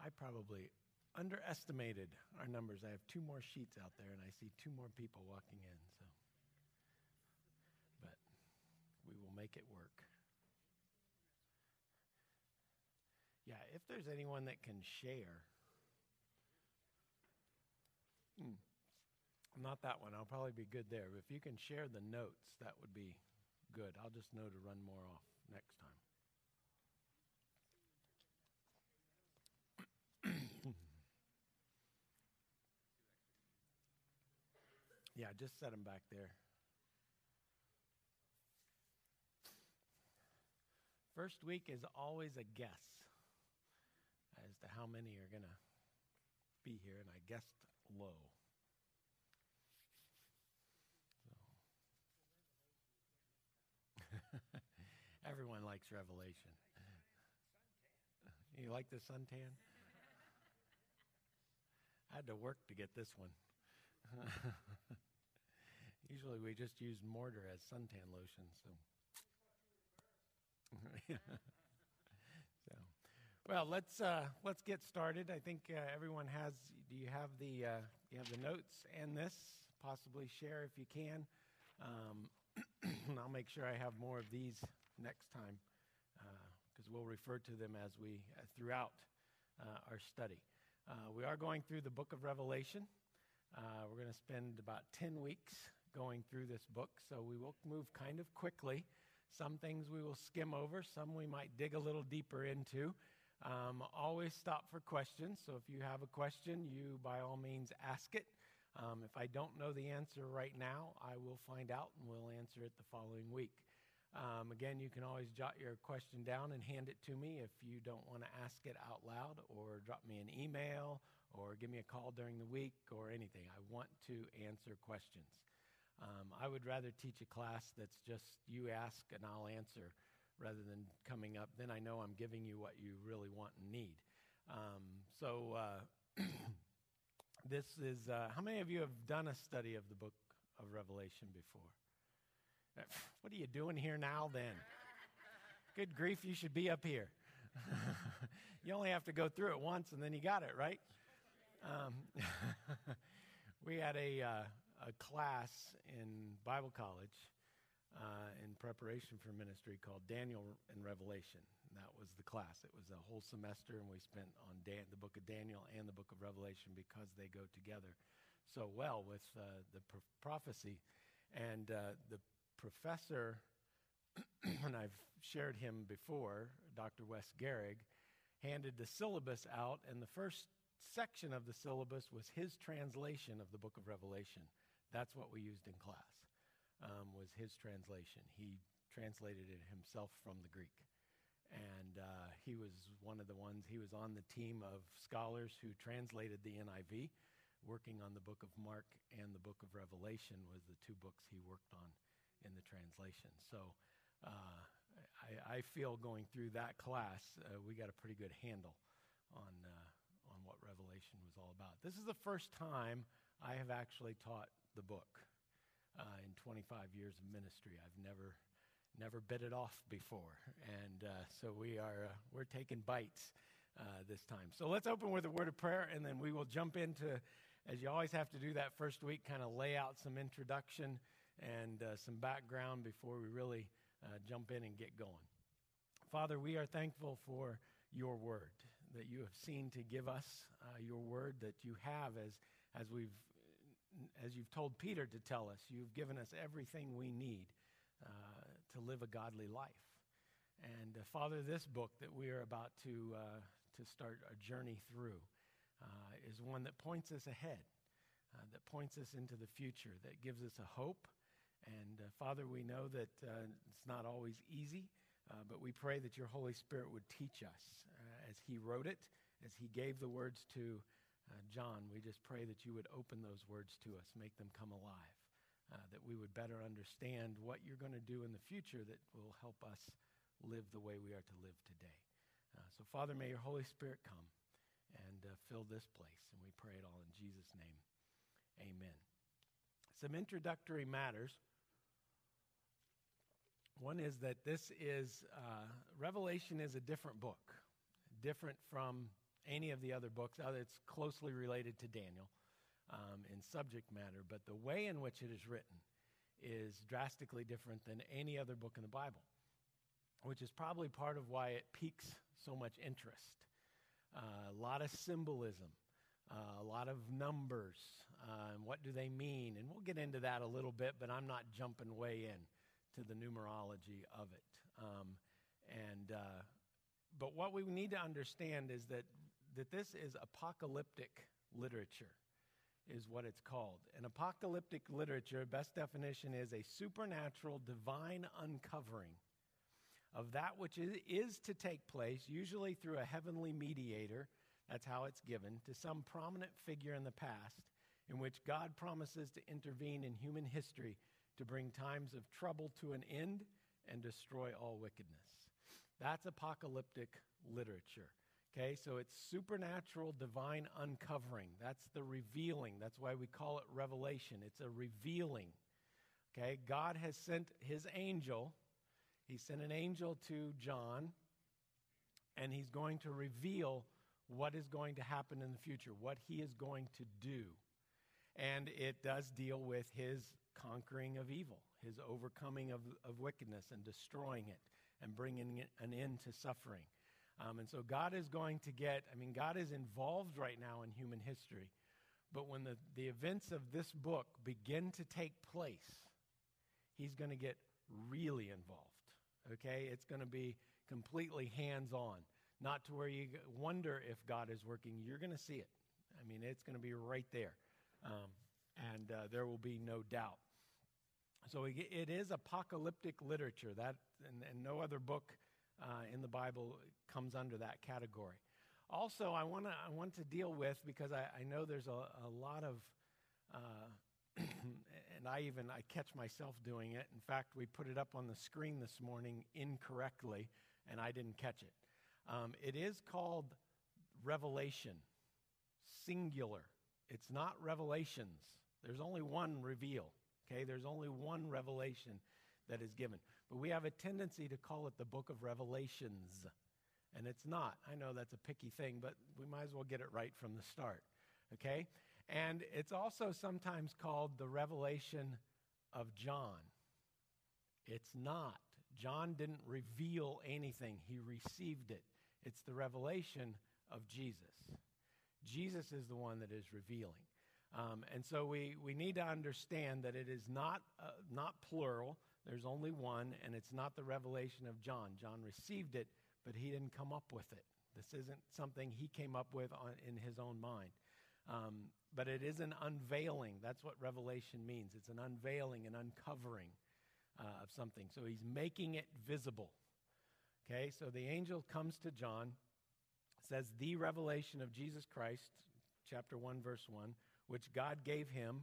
I probably underestimated our numbers. I have two more sheets out there, and I see two more people walking in. So, but we will make it work. Yeah, if there's anyone that can share. Hmm. Not that one. I'll probably be good there. If you can share the notes, that would be good. I'll just know to run more off next time. Yeah, just set them back there. First week is always a guess as to how many are going to be here, and I guessed low. Everyone likes Revelation. You like the suntan? I had to work to get this one. Usually we just use mortar as suntan lotion. So, so well, let's uh, let's get started. I think uh, everyone has. Do you have the uh, you have the notes and this? Possibly share if you can. Um, I'll make sure I have more of these next time because uh, we'll refer to them as we uh, throughout uh, our study. We are going through the book of Revelation. We're going to spend about 10 weeks going through this book, so we will move kind of quickly. Some things we will skim over, some we might dig a little deeper into. Um, always stop for questions. So if you have a question, you by all means ask it. Um, if I don't know the answer right now, I will find out and we'll answer it the following week. Um, again, you can always jot your question down and hand it to me if you don't want to ask it out loud, or drop me an email, or give me a call during the week, or anything. I want to answer questions. Um, I would rather teach a class that's just you ask and I'll answer rather than coming up. Then I know I'm giving you what you really want and need. Um, so, uh, this is uh, how many of you have done a study of the book of Revelation before? What are you doing here now then? Good grief, you should be up here. you only have to go through it once and then you got it, right? Um, we had a, uh, a class in Bible college uh, in preparation for ministry called Daniel and Revelation. And that was the class. It was a whole semester, and we spent on Dan- the book of Daniel and the book of Revelation because they go together so well with uh, the pro- prophecy. And uh, the professor, and I've shared him before, Dr. Wes Gehrig, handed the syllabus out, and the first section of the syllabus was his translation of the book of Revelation. That's what we used in class, um, was his translation. He translated it himself from the Greek. And uh, he was one of the ones, he was on the team of scholars who translated the NIV. Working on the book of Mark and the book of Revelation was the two books he worked on in the translation. So uh, I, I, feel going through that class, uh, we got a pretty good handle on, uh, on what Revelation was all about. This is the first time I have actually taught the book uh, in 25 years of ministry. I've never never bit it off before, and uh, so we are uh, we're taking bites this time. So let's open with a word of prayer, and then we will jump into, as you always have to do that first week, kind of lay out some introduction and uh, some background before we really uh, jump in and get going. Father, we are thankful for your word that you have seen to give us, uh, your word that you have as, as, we've, as you've told Peter to tell us. You've given us everything we need uh, to live a godly life. And uh, Father, this book that we are about to, uh, to start a journey through is one that points us ahead. Uh, that points us into the future, that gives us a hope, and uh, Father, we know that uh, it's not always easy, uh, but we pray that your Holy Spirit would teach us uh, as He wrote it, as He gave the words to uh, John. We just pray that you would open those words to us, make them come alive, uh, that we would better understand what you're going to do in the future that will help us live the way we are to live today. so, Father, may your Holy Spirit come and fill this place. And we pray it all in Jesus' name. Amen. Some introductory matters. One is that this is, uh, Revelation is a different book, different from any of the other books. Uh, it's closely related to Daniel um, in subject matter, but the way in which it is written is drastically different than any other book in the Bible, which is probably part of why it piques so much interest. Uh, a lot of symbolism, uh, a lot of numbers, uh, and what do they mean? And we'll get into that a little bit, but I'm not jumping way in to the numerology of it. Um, and uh, but what we need to understand is that that this is apocalyptic literature is what it's called. An apocalyptic literature, best definition is a supernatural divine uncovering of that which is to take place, usually through a heavenly mediator. That's how it's given to some prominent figure in the past, in which God promises to intervene in human history to bring times of trouble to an end and destroy all wickedness. That's apocalyptic literature. Okay, so it's supernatural divine uncovering. That's the revealing. That's why we call it revelation. It's a revealing. Okay, God has sent his angel. He sent an angel to John, and he's going to reveal what is going to happen in the future, what he is going to do. And it does deal with his conquering of evil, his overcoming of, of wickedness and destroying it and bringing an end to suffering. Um, and so God is going to get, I mean, God is involved right now in human history. But when the, the events of this book begin to take place, he's going to get really involved. Okay? It's going to be completely hands on, not to where you wonder if God is working. You're going to see it. I mean, it's going to be right there. Um, and uh, there will be no doubt. So it is apocalyptic literature. That and, and no other book uh, in the Bible comes under that category. Also, I, wanna, I want to deal with, because I, I know there's a, a lot of, uh, and I even, I catch myself doing it. In fact, we put it up on the screen this morning incorrectly, and I didn't catch it. Um, it is called Revelation, singular. It's not revelations. There's only one reveal, okay? There's only one revelation that is given. But we have a tendency to call it the book of Revelations, and it's not. I know that's a picky thing, but we might as well get it right from the start, okay? And it's also sometimes called the revelation of John. It's not. John didn't reveal anything, he received it. It's the revelation of Jesus. Jesus is the one that is revealing. Um, and so we, we need to understand that it is not, uh, not plural. There's only one, and it's not the revelation of John. John received it, but he didn't come up with it. This isn't something he came up with on, in his own mind. Um, but it is an unveiling. That's what revelation means it's an unveiling, an uncovering uh, of something. So he's making it visible. Okay, so the angel comes to John, says, The revelation of Jesus Christ, chapter 1, verse 1, which God gave him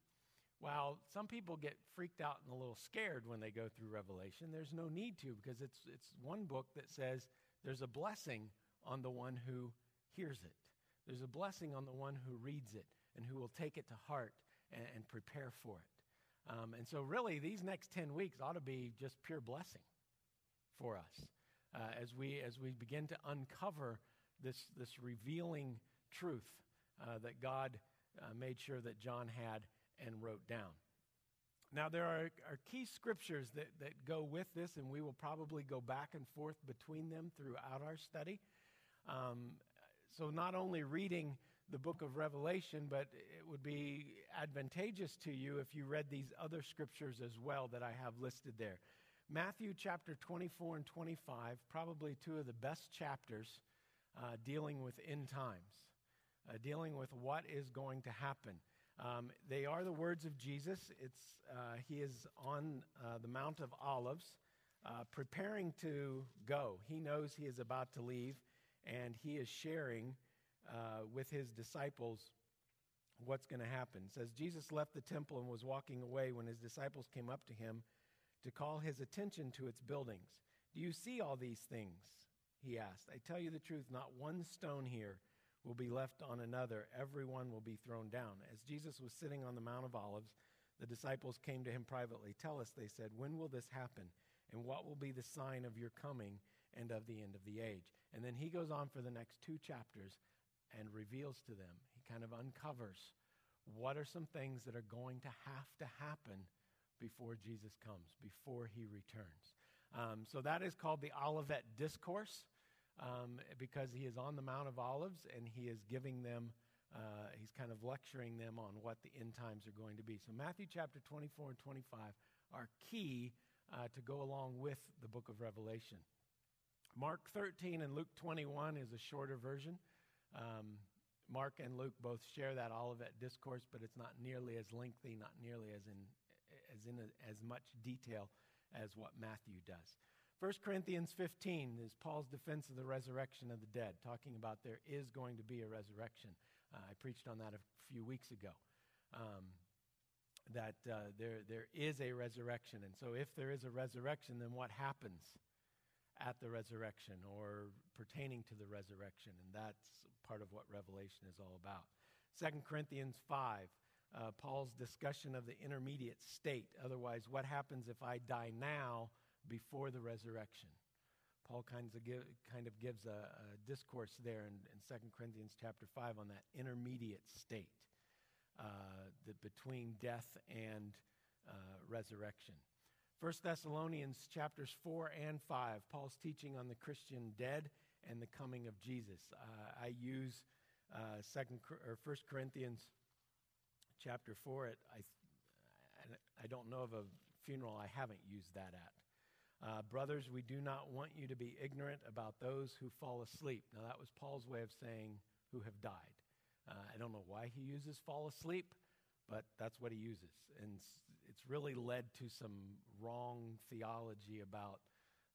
while some people get freaked out and a little scared when they go through Revelation, there's no need to because it's, it's one book that says there's a blessing on the one who hears it. There's a blessing on the one who reads it and who will take it to heart and, and prepare for it. Um, and so, really, these next 10 weeks ought to be just pure blessing for us uh, as, we, as we begin to uncover this, this revealing truth uh, that God uh, made sure that John had and wrote down. Now, there are, are key scriptures that, that go with this, and we will probably go back and forth between them throughout our study. Um, so, not only reading the book of Revelation, but it would be advantageous to you if you read these other scriptures as well that I have listed there. Matthew chapter 24 and 25, probably two of the best chapters uh, dealing with end times, uh, dealing with what is going to happen. Um, they are the words of Jesus. It's, uh, he is on uh, the Mount of Olives, uh, preparing to go. He knows he is about to leave, and he is sharing uh, with his disciples what's going to happen. It says Jesus left the temple and was walking away when his disciples came up to him to call his attention to its buildings. Do you see all these things? He asked. I tell you the truth, not one stone here will be left on another. Everyone will be thrown down. As Jesus was sitting on the Mount of Olives, the disciples came to him privately. Tell us, they said, when will this happen? And what will be the sign of your coming and of the end of the age? And then he goes on for the next two chapters and reveals to them, he kind of uncovers what are some things that are going to have to happen before Jesus comes, before he returns. Um, so that is called the Olivet Discourse um, because he is on the Mount of Olives and he is giving them, uh, he's kind of lecturing them on what the end times are going to be. So Matthew chapter 24 and 25 are key uh, to go along with the book of Revelation. Mark 13 and Luke 21 is a shorter version. Um, Mark and Luke both share that Olivet discourse, but it's not nearly as lengthy, not nearly as in as in a, as much detail as what Matthew does. 1 Corinthians 15 is Paul's defense of the resurrection of the dead, talking about there is going to be a resurrection. Uh, I preached on that a few weeks ago. Um, that uh, there, there is a resurrection. And so, if there is a resurrection, then what happens at the resurrection or pertaining to the resurrection? And that's part of what Revelation is all about. 2 Corinthians 5, uh, Paul's discussion of the intermediate state. Otherwise, what happens if I die now before the resurrection? Paul kind of, give, kind of gives a, a discourse there in, in 2 Corinthians chapter 5 on that intermediate state uh, the, between death and uh, resurrection. 1 Thessalonians chapters 4 and 5, Paul's teaching on the Christian dead and the coming of Jesus. Uh, I use uh, second or 1 Corinthians chapter 4. It, I, I don't know of a funeral I haven't used that at. Uh, brothers, we do not want you to be ignorant about those who fall asleep. Now, that was Paul's way of saying who have died. Uh, I don't know why he uses fall asleep, but that's what he uses. And it's really led to some wrong theology about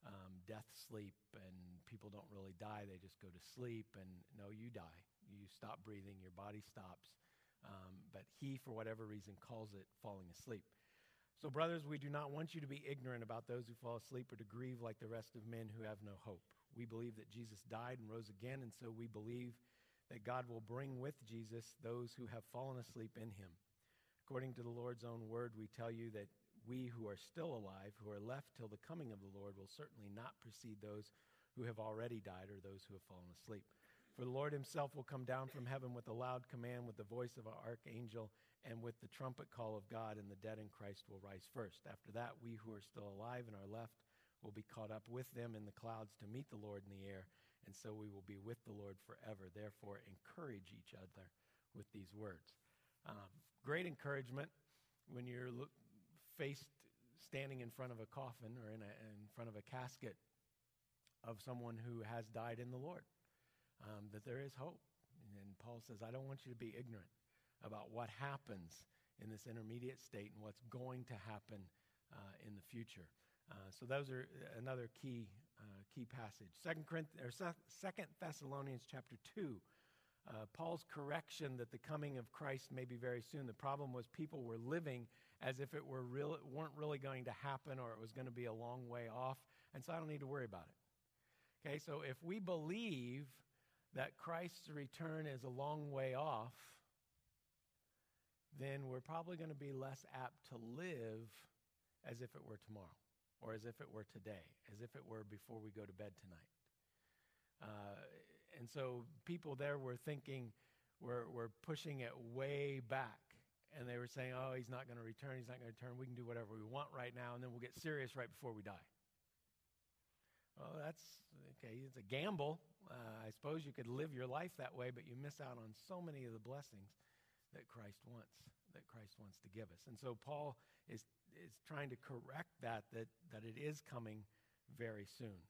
um, death sleep, and people don't really die, they just go to sleep. And no, you die. You stop breathing, your body stops. Um, but he, for whatever reason, calls it falling asleep. So, brothers, we do not want you to be ignorant about those who fall asleep or to grieve like the rest of men who have no hope. We believe that Jesus died and rose again, and so we believe that God will bring with Jesus those who have fallen asleep in him. According to the Lord's own word, we tell you that we who are still alive, who are left till the coming of the Lord, will certainly not precede those who have already died or those who have fallen asleep. For the Lord himself will come down from heaven with a loud command, with the voice of an archangel, and with the trumpet call of God, and the dead in Christ will rise first. After that, we who are still alive and are left will be caught up with them in the clouds to meet the Lord in the air, and so we will be with the Lord forever. Therefore, encourage each other with these words. Um, great encouragement when you're faced standing in front of a coffin or in, a, in front of a casket of someone who has died in the Lord um, that there is hope. And Paul says, I don't want you to be ignorant about what happens in this intermediate state and what's going to happen uh, in the future. Uh, so those are another key uh, key passage. Second Corinthians, or Second Thessalonians chapter two. Uh, Paul's correction that the coming of Christ may be very soon. The problem was people were living as if it were real, weren't really going to happen or it was going to be a long way off, and so I don't need to worry about it. Okay, so if we believe that Christ's return is a long way off, then we're probably going to be less apt to live as if it were tomorrow, or as if it were today, as if it were before we go to bed tonight. Uh, and so people there were thinking, we're, we're pushing it way back. And they were saying, oh, he's not going to return, he's not going to return. We can do whatever we want right now, and then we'll get serious right before we die. Well, that's okay. It's a gamble. Uh, I suppose you could live your life that way, but you miss out on so many of the blessings that Christ wants that Christ wants to give us. And so Paul is is trying to correct that that that it is coming very soon.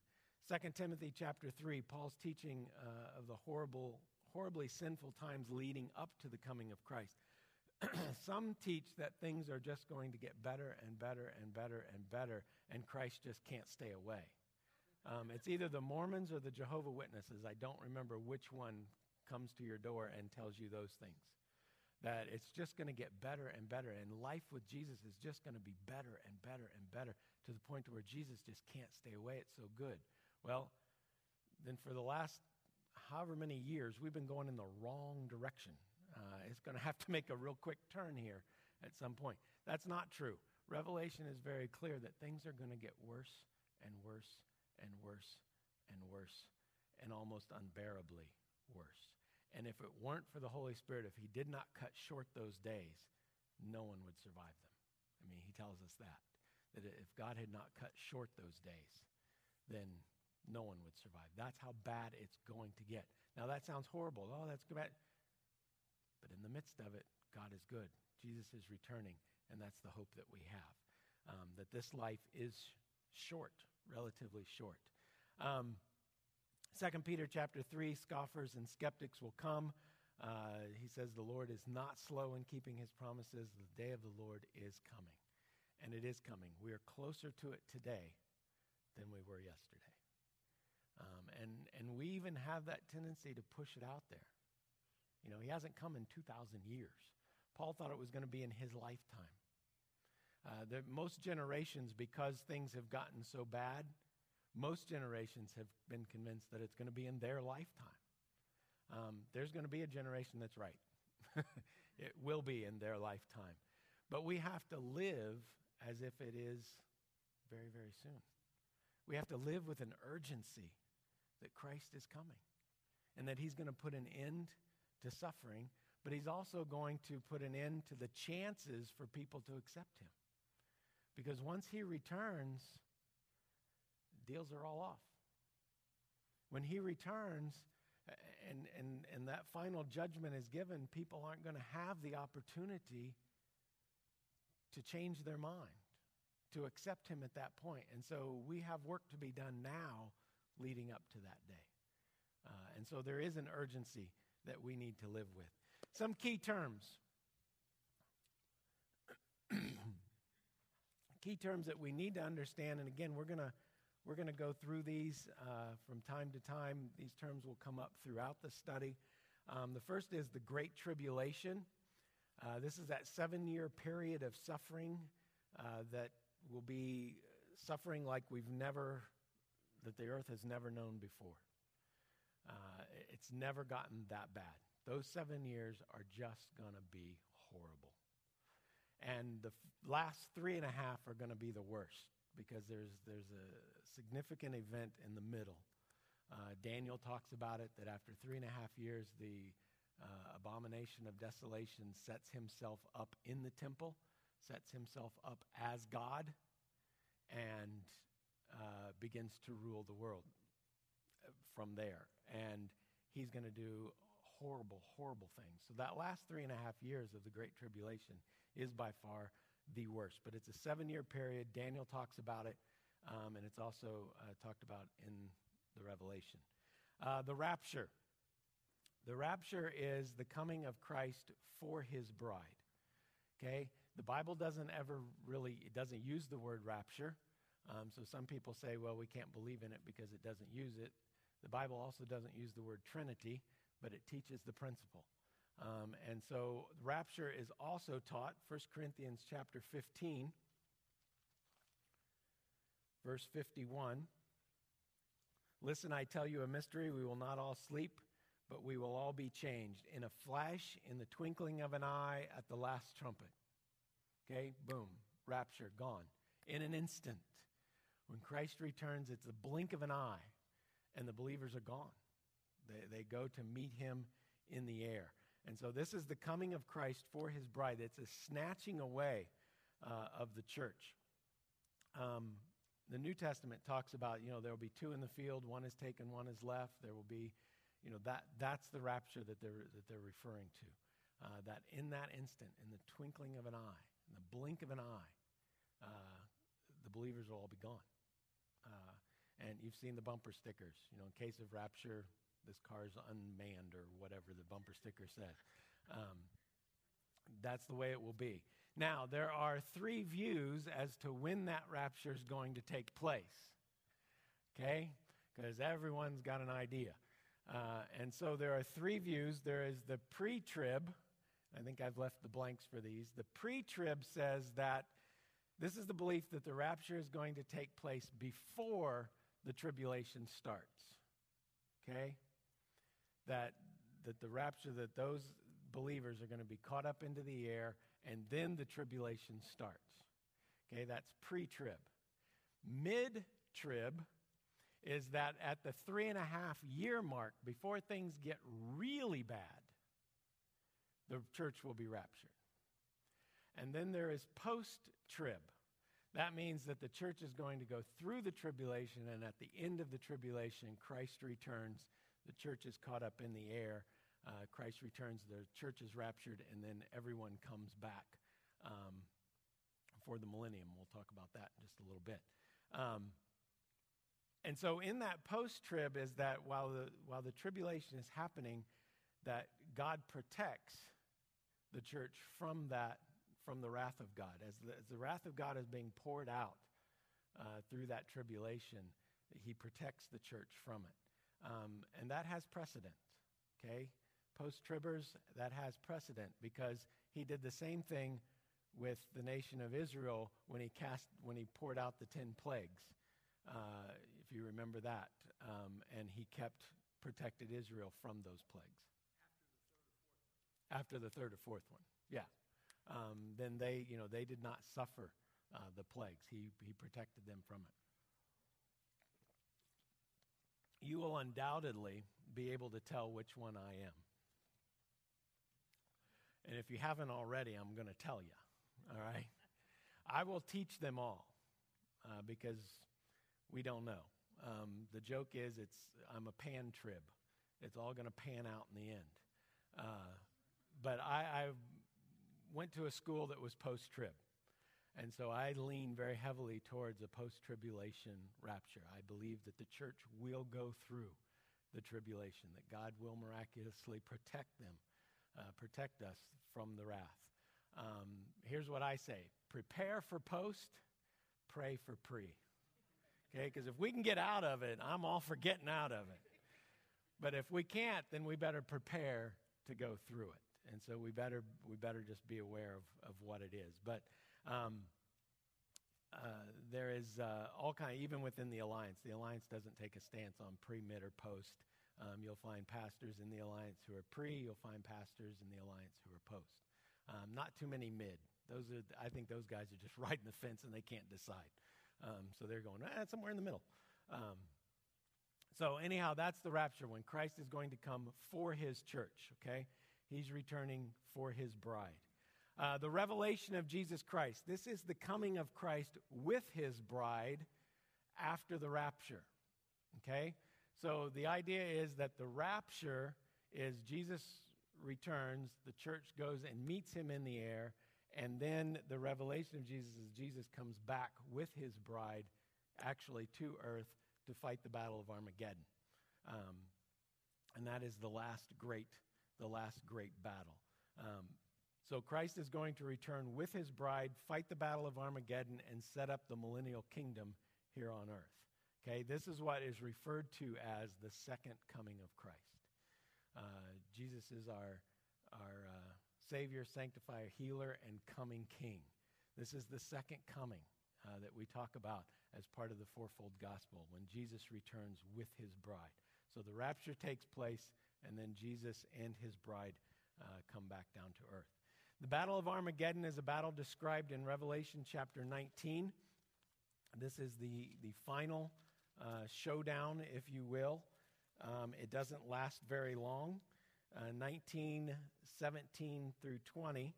Second Timothy chapter three, Paul's teaching uh, of the horrible, horribly sinful times leading up to the coming of Christ. Some teach that things are just going to get better and better and better and better, and Christ just can't stay away. Um, it's either the Mormons or the Jehovah Witnesses. I don't remember which one comes to your door and tells you those things. That it's just going to get better and better. And life with Jesus is just going to be better and better and better to the point where Jesus just can't stay away. It's so good. Well, then for the last however many years, we've been going in the wrong direction. Uh, it's going to have to make a real quick turn here at some point. That's not true. Revelation is very clear that things are going to get worse and worse and worse and worse and almost unbearably worse. And if it weren't for the Holy Spirit, if He did not cut short those days, no one would survive them. I mean, He tells us that. That if God had not cut short those days, then no one would survive. That's how bad it's going to get. Now, that sounds horrible. Oh, that's bad. But in the midst of it, God is good. Jesus is returning, and that's the hope that we have. Um, that this life is short, relatively short. Um, 2 Peter chapter 3, scoffers and skeptics will come. Uh, he says, The Lord is not slow in keeping his promises. The day of the Lord is coming. And it is coming. We are closer to it today than we were yesterday. Um, and, and we even have that tendency to push it out there. You know, he hasn't come in 2,000 years. Paul thought it was going to be in his lifetime. Uh, most generations, because things have gotten so bad, most generations have been convinced that it's going to be in their lifetime. Um, there's going to be a generation that's right. it will be in their lifetime. But we have to live as if it is very, very soon. We have to live with an urgency that Christ is coming and that he's going to put an end to suffering, but he's also going to put an end to the chances for people to accept him. Because once he returns, deals are all off. When he returns and, and, and that final judgment is given, people aren't going to have the opportunity to change their mind, to accept him at that point. And so we have work to be done now leading up to that day. Uh, and so there is an urgency that we need to live with. Some key terms. key terms that we need to understand, and again, we're going to we're going to go through these uh, from time to time. These terms will come up throughout the study. Um, the first is the Great Tribulation. Uh, this is that seven year period of suffering uh, that will be suffering like we've never, that the earth has never known before. Uh, it's never gotten that bad. Those seven years are just going to be horrible. And the f- last three and a half are going to be the worst because there's, there's a significant event in the middle. Uh, Daniel talks about it that after three and a half years, the uh, abomination of desolation sets himself up in the temple, sets himself up as God, and uh, begins to rule the world uh, from there. And he's going to do horrible, horrible things. So that last three and a half years of the Great Tribulation is by far the worst. But it's a seven year period. Daniel talks about it, um, and it's also uh, talked about in the Revelation. Uh, the rapture. The rapture is the coming of Christ for his bride. Okay? The Bible doesn't ever really, it doesn't use the word rapture. Um, so some people say, well, we can't believe in it because it doesn't use it. The Bible also doesn't use the word Trinity, but it teaches the principle. Um, and so rapture is also taught, 1 Corinthians chapter 15, verse 51. Listen, I tell you a mystery. We will not all sleep, but we will all be changed in a flash, in the twinkling of an eye, at the last trumpet. Okay, boom, rapture, gone. In an instant. When Christ returns, it's a blink of an eye, and the believers are gone. They, they go to meet him in the air. And so this is the coming of Christ for his bride. It's a snatching away uh, of the church. Um, the New Testament talks about, you know, there will be two in the field, one is taken, one is left. There will be, you know, that, that's the rapture that they're, that they're referring to. Uh, that in that instant, in the twinkling of an eye, in the blink of an eye, uh, the believers will all be gone. Uh, and you've seen the bumper stickers, you know, in case of rapture, this car's unmanned or whatever the bumper sticker said. Um, that's the way it will be. Now, there are three views as to when that rapture is going to take place. Okay? Because everyone's got an idea. Uh, and so there are three views there is the pre trib, I think I've left the blanks for these. The pre trib says that this is the belief that the rapture is going to take place before the tribulation starts. Okay? That, that the rapture, that those believers are going to be caught up into the air and then the tribulation starts. Okay, that's pre trib. Mid trib is that at the three and a half year mark, before things get really bad, the church will be raptured. And then there is post trib. That means that the church is going to go through the tribulation, and at the end of the tribulation, Christ returns. The church is caught up in the air. Uh, Christ returns, the church is raptured, and then everyone comes back um, for the millennium. We'll talk about that in just a little bit. Um, and so, in that post trib, is that while the, while the tribulation is happening, that God protects the church from that, from the wrath of God. As the, as the wrath of God is being poured out uh, through that tribulation, He protects the church from it. Um, and that has precedent, okay? Post tribbers, that has precedent because He did the same thing with the nation of Israel when He cast, when He poured out the ten plagues. Uh, if you remember that, um, and He kept protected Israel from those plagues after the third or fourth one. Yeah. Um, then they, you know, they did not suffer uh, the plagues. He, he protected them from it. You will undoubtedly be able to tell which one I am. And if you haven't already, I'm going to tell you. All right? I will teach them all uh, because we don't know. Um, the joke is, it's I'm a pan trib. It's all going to pan out in the end. Uh, but I, I went to a school that was post trib. And so I lean very heavily towards a post tribulation rapture. I believe that the church will go through the tribulation, that God will miraculously protect them, uh, protect us from the wrath. Um, here's what I say prepare for post, pray for pre. Okay, because if we can get out of it, I'm all for getting out of it. But if we can't, then we better prepare to go through it and so we better we better just be aware of, of what it is. But um, uh, there is uh, all kind, even within the alliance. The alliance doesn't take a stance on pre, mid, or post. Um, you'll find pastors in the alliance who are pre. You'll find pastors in the alliance who are post. Um, not too many mid. Those are, I think, those guys are just riding the fence and they can't decide. Um, so they're going eh, somewhere in the middle. Um, so anyhow, that's the rapture when Christ is going to come for His church. Okay, He's returning for his bride. Uh, the revelation of Jesus Christ. This is the coming of Christ with his bride after the rapture. Okay? So the idea is that the rapture is Jesus returns, the church goes and meets him in the air, and then the revelation of Jesus is Jesus comes back with his bride actually to earth to fight the battle of Armageddon. Um, and that is the last great the last great battle. Um, so Christ is going to return with his bride, fight the battle of Armageddon, and set up the millennial kingdom here on earth. Okay, this is what is referred to as the second coming of Christ. Uh, Jesus is our, our uh, Savior, Sanctifier, Healer, and coming King. This is the second coming uh, that we talk about as part of the fourfold gospel when Jesus returns with his bride. So the rapture takes place and then Jesus and his bride uh, come back down to earth. The Battle of Armageddon is a battle described in Revelation chapter 19. This is the, the final uh, showdown, if you will. Um, it doesn't last very long. Uh, 19, 17 through 20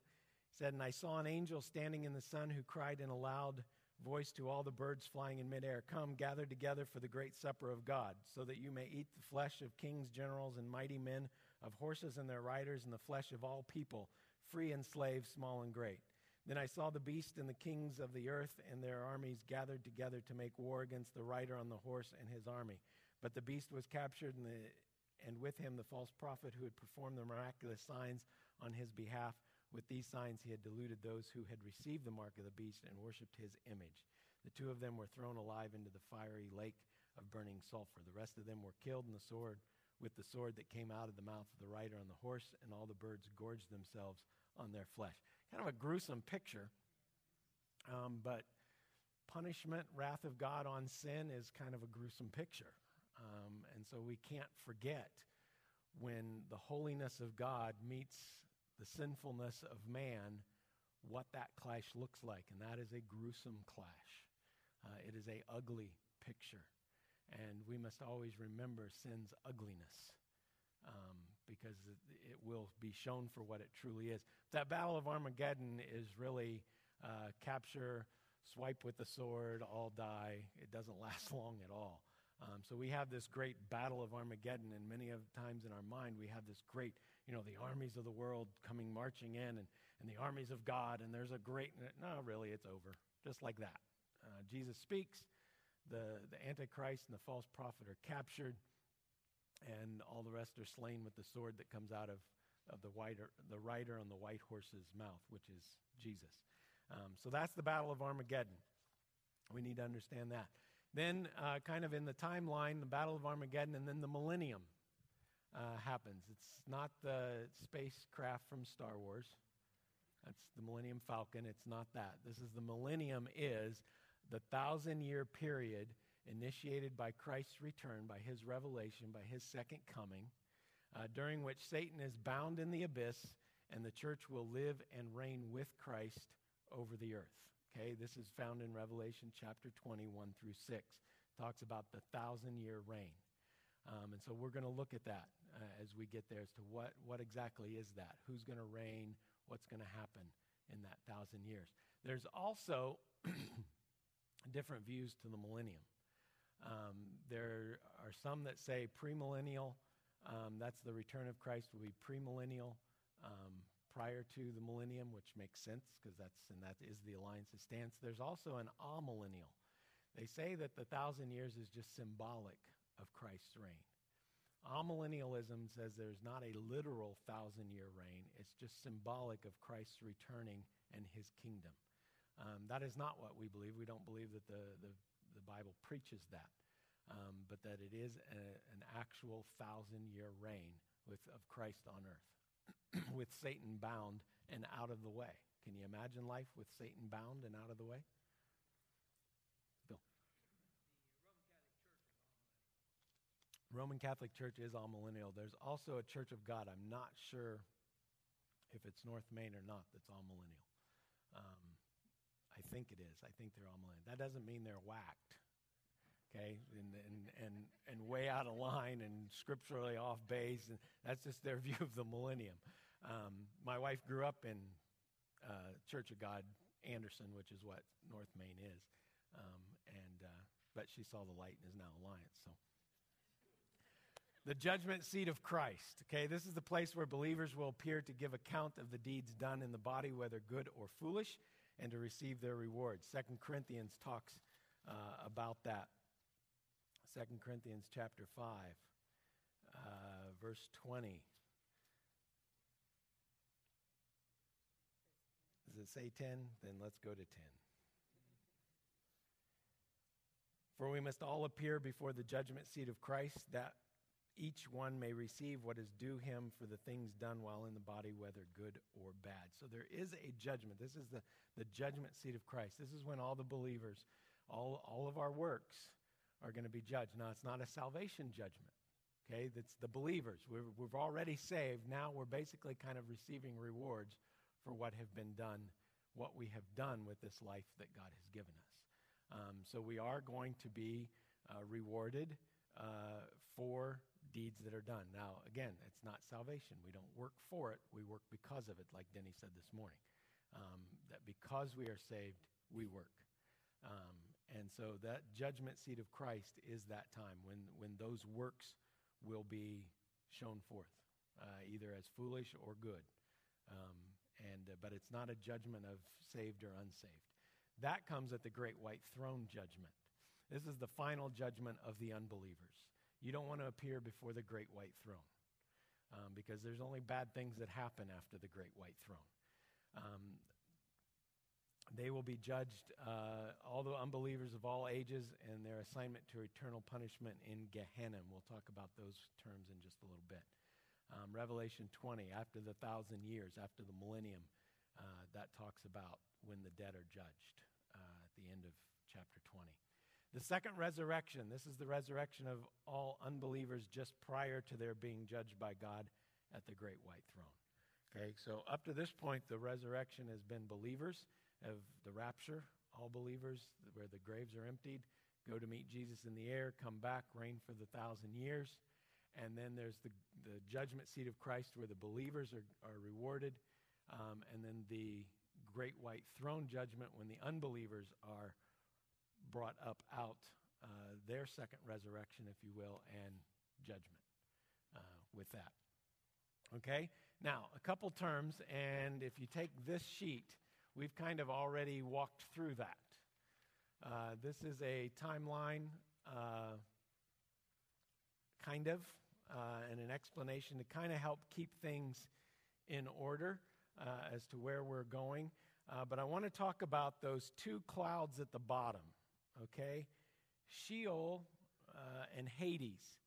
said, And I saw an angel standing in the sun who cried in a loud voice to all the birds flying in midair Come, gather together for the great supper of God, so that you may eat the flesh of kings, generals, and mighty men, of horses and their riders, and the flesh of all people, free and slave, small and great. Then I saw the beast and the kings of the earth and their armies gathered together to make war against the rider on the horse and his army. But the beast was captured, and, the, and with him the false prophet who had performed the miraculous signs on his behalf with these signs, he had deluded those who had received the mark of the beast and worshiped his image. The two of them were thrown alive into the fiery lake of burning sulfur. The rest of them were killed in the sword with the sword that came out of the mouth of the rider on the horse, and all the birds gorged themselves on their flesh. Kind of a gruesome picture, um, but punishment, wrath of God on sin is kind of a gruesome picture. Um, and so we can't forget when the holiness of God meets the sinfulness of man, what that clash looks like. And that is a gruesome clash. Uh, it is a ugly picture. And we must always remember sin's ugliness um, because it, will be shown for what it truly is. That Battle of Armageddon is really uh, capture, swipe with the sword, all die. It doesn't last long at all. Um, so we have this great battle of Armageddon, and many of times in our mind we have this great, you know, the armies of the world coming marching in, and, and the armies of God, and there's a great, no, really, it's over, just like that. Uh, Jesus speaks, the, the Antichrist and the false prophet are captured, and all the rest are slain with the sword that comes out of, of the, white, the rider on the white horse's mouth, which is Jesus. Um, so that's the battle of Armageddon. We need to understand that. Then, uh, kind of in the timeline, the Battle of Armageddon, and then the millennium uh, happens. It's not the spacecraft from Star Wars. That's the Millennium Falcon. It's not that. This is the millennium is the thousand year period initiated by Christ's return, by his revelation, by his second coming, uh, during which Satan is bound in the abyss and the church will live and reign with Christ over the earth. Okay, this is found in Revelation chapter 21 through 6. Talks about the thousand year reign. Um, and so we're going to look at that uh, as we get there as to what, what exactly is that? Who's going to reign? What's going to happen in that thousand years? There's also different views to the millennium. Um, there are some that say premillennial, um, that's the return of Christ, will be premillennial. Um, prior to the millennium, which makes sense because that's and that is the alliance's stance. There's also an amillennial. They say that the thousand years is just symbolic of Christ's reign. Amillennialism says there's not a literal thousand year reign, it's just symbolic of Christ's returning and his kingdom. Um, that is not what we believe. We don't believe that the, the, the Bible preaches that, um, but that it is a, an actual thousand year reign with, of Christ on earth. with Satan bound and out of the way. Can you imagine life with Satan bound and out of the way? Bill. Roman Catholic Church is amillennial. There's also a Church of God. I'm not sure if it's North Main or not that's amillennial. Um, I think it is. I think they're amillennial. That doesn't mean they're whacked okay, and, and, and, and way out of line and scripturally off base. And that's just their view of the millennium. Um, my wife grew up in uh, Church of God Anderson, which is what North Main is, um, and uh, but she saw the light and is now Alliance. So. The judgment seat of Christ. Okay, this is the place where believers will appear to give account of the deeds done in the body, whether good or foolish, and to receive their rewards. Second Corinthians talks uh, about that. Second Corinthians chapter 5, uh, verse 20. Does it say 10? Then let's go to 10. For we must all appear before the judgment seat of Christ, that each one may receive what is due him for the things done while in the body, whether good or bad. So there is a judgment. This is the, the judgment seat of Christ. This is when all the believers, all, all of our works, are going to be judged. Now, it's not a salvation judgment, okay? That's the believers. We're, we've already saved. Now we're basically kind of receiving rewards for what have been done, what we have done with this life that God has given us. Um, so we are going to be uh, rewarded uh, for deeds that are done. Now, again, it's not salvation. We don't work for it, we work because of it, like Denny said this morning. Um, that because we are saved, we work. Um, and so that judgment seat of Christ is that time when, when those works will be shown forth, uh, either as foolish or good. Um, and, uh, but it's not a judgment of saved or unsaved. That comes at the great white throne judgment. This is the final judgment of the unbelievers. You don't want to appear before the great white throne um, because there's only bad things that happen after the great white throne. Um, they will be judged, uh, all the unbelievers of all ages, and their assignment to eternal punishment in Gehenna. We'll talk about those terms in just a little bit. Um, Revelation 20, after the thousand years, after the millennium, uh, that talks about when the dead are judged uh, at the end of chapter 20. The second resurrection, this is the resurrection of all unbelievers just prior to their being judged by God at the great white throne. Okay, so up to this point, the resurrection has been believers of the rapture, all believers, where the graves are emptied, go to meet Jesus in the air, come back, reign for the thousand years. And then there's the, the judgment seat of Christ where the believers are, are rewarded. Um, and then the great white throne judgment when the unbelievers are brought up out, uh, their second resurrection, if you will, and judgment uh, with that. Okay? Now, a couple terms, and if you take this sheet, we've kind of already walked through that. Uh, this is a timeline, uh, kind of, uh, and an explanation to kind of help keep things in order uh, as to where we're going. But I want to talk about those two clouds at the bottom, okay? Sheol uh, and Hades.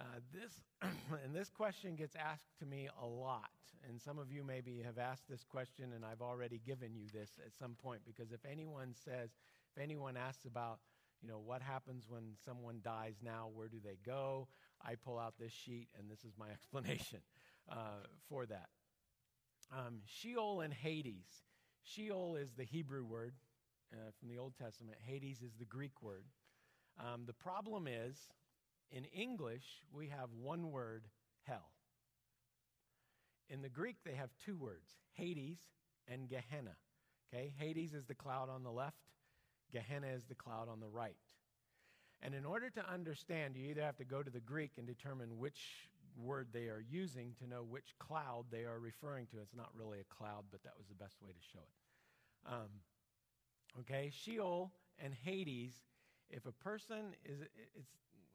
Uh, this and this question gets asked to me a lot, and some of you maybe have asked this question, and I've already given you this at some point because if anyone says, if anyone asks about, you know, what happens when someone dies now, where do they go? I pull out this sheet, and this is my explanation uh, for that. Um, Sheol and Hades. Sheol is the Hebrew word uh, from the Old Testament, Hades is the Greek word. Um, the problem is, in English, we have one word, hell. In the Greek, they have two words, Hades and Gehenna. Okay, Hades is the cloud on the left, Gehenna is the cloud on the right. And in order to understand, you either have to go to the Greek and determine which word they are using to know which cloud they are referring to. It's not really a cloud, but that was the best way to show it. Um, okay, Sheol and Hades, if a person is, it's,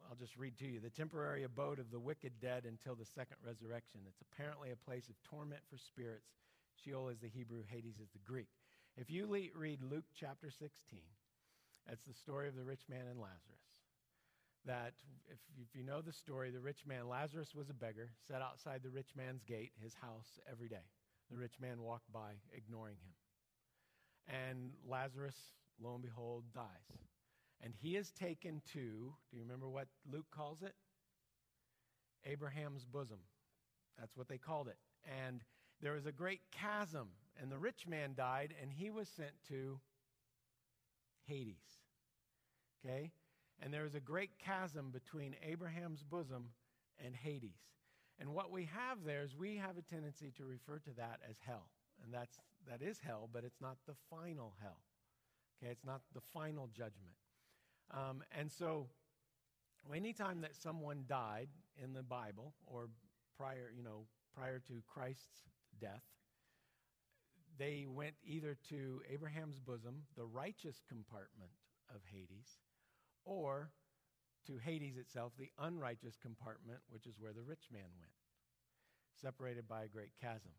I'll just read to you the temporary abode of the wicked dead until the second resurrection. It's apparently a place of torment for spirits. Sheol is the Hebrew, Hades is the Greek. If you read Luke chapter 16, that's the story of the rich man and Lazarus that if, if you know the story, the rich man, Lazarus was a beggar, sat outside the rich man's gate, his house, every day. The rich man walked by, ignoring him. And Lazarus, lo and behold, dies. And he is taken to, do you remember what Luke calls it? Abraham's bosom. That's what they called it. And there was a great chasm, and the rich man died, and he was sent to Hades. Okay? And there is a great chasm between Abraham's bosom and Hades. And what we have there is we have a tendency to refer to that as hell. And that's, that is hell, but it's not the final hell. Okay, it's not the final judgment. Um, and so, anytime that someone died in the Bible or prior, you know, prior to Christ's death, they went either to Abraham's bosom, the righteous compartment of Hades, or to Hades itself, the unrighteous compartment, which is where the rich man went, separated by a great chasm.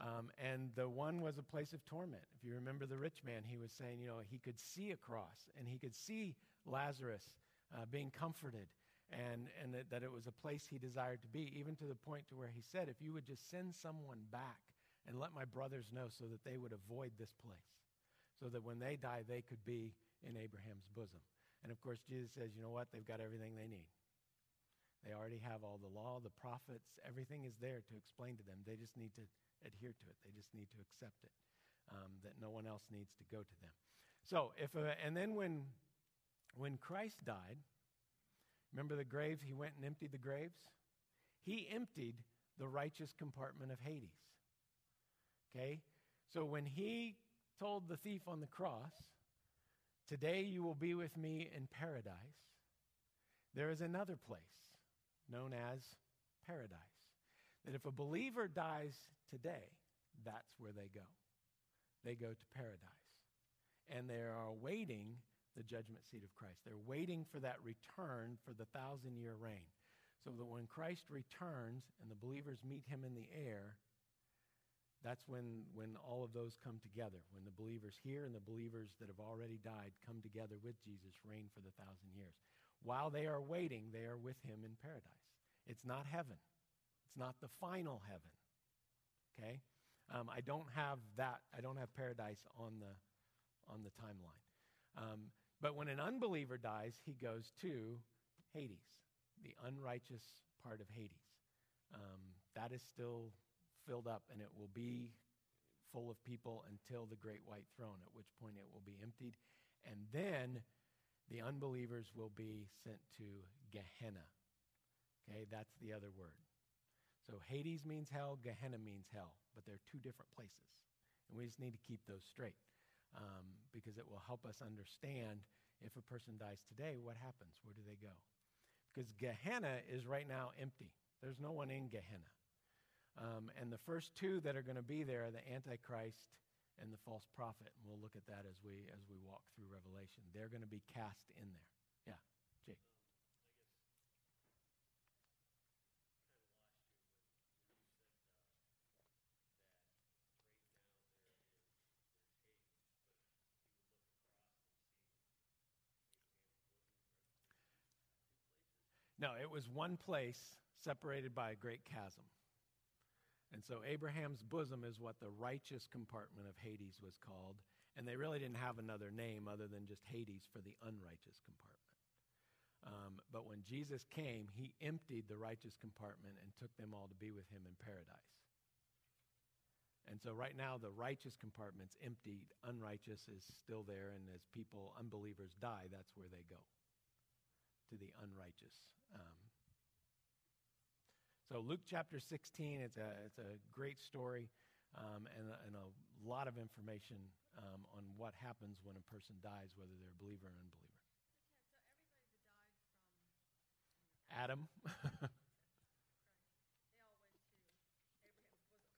Um, and the one was a place of torment. If you remember the rich man, he was saying, you know, he could see a cross and he could see Lazarus uh, being comforted and, and that, that it was a place he desired to be, even to the point to where he said, if you would just send someone back and let my brothers know so that they would avoid this place, so that when they die, they could be in Abraham's bosom. And of course, Jesus says, you know what? They've got everything they need. They already have all the law, the prophets, everything is there to explain to them. They just need to adhere to it, they just need to accept it, um, that no one else needs to go to them. So, if, uh, and then when, when Christ died, remember the graves? He went and emptied the graves? He emptied the righteous compartment of Hades. Okay? So when he told the thief on the cross, Today you will be with me in paradise. There is another place known as paradise. That if a believer dies today, that's where they go. They go to paradise. And they are awaiting the judgment seat of Christ. They're waiting for that return for the thousand year reign. So that when Christ returns and the believers meet him in the air, that's when, when all of those come together. When the believers here and the believers that have already died come together with Jesus, reign for the thousand years. While they are waiting, they are with him in paradise. It's not heaven. It's not the final heaven. Okay? Um, I don't have that. I don't have paradise on the, on the timeline. Um, but when an unbeliever dies, he goes to Hades, the unrighteous part of Hades. Um, that is still filled up, and it will be full of people until the great white throne, at which point it will be emptied. And then the unbelievers will be sent to Gehenna. Okay, that's the other word. So Hades means hell, Gehenna means hell, but they're two different places. And we just need to keep those straight um, because it will help us understand if a person dies today, what happens? Where do they go? Because Gehenna is right now empty. There's no one in Gehenna. Um, and the first two that are going to be there are the Antichrist and the false prophet. And we'll look at that as we, as we walk through Revelation. They're going to be cast in there. No, it was one place separated by a great chasm. And so Abraham's bosom is what the righteous compartment of Hades was called. And they really didn't have another name other than just Hades for the unrighteous compartment. Um, but when Jesus came, he emptied the righteous compartment and took them all to be with him in paradise. And so right now, the righteous compartment's emptied, unrighteous is still there, and as people, unbelievers, die, that's where they go to the unrighteous. Um, so Luke chapter 16, it's a, it's a great story um, and, and, a lot of information um, on what happens when a person dies, whether they're a believer or unbeliever. Adam.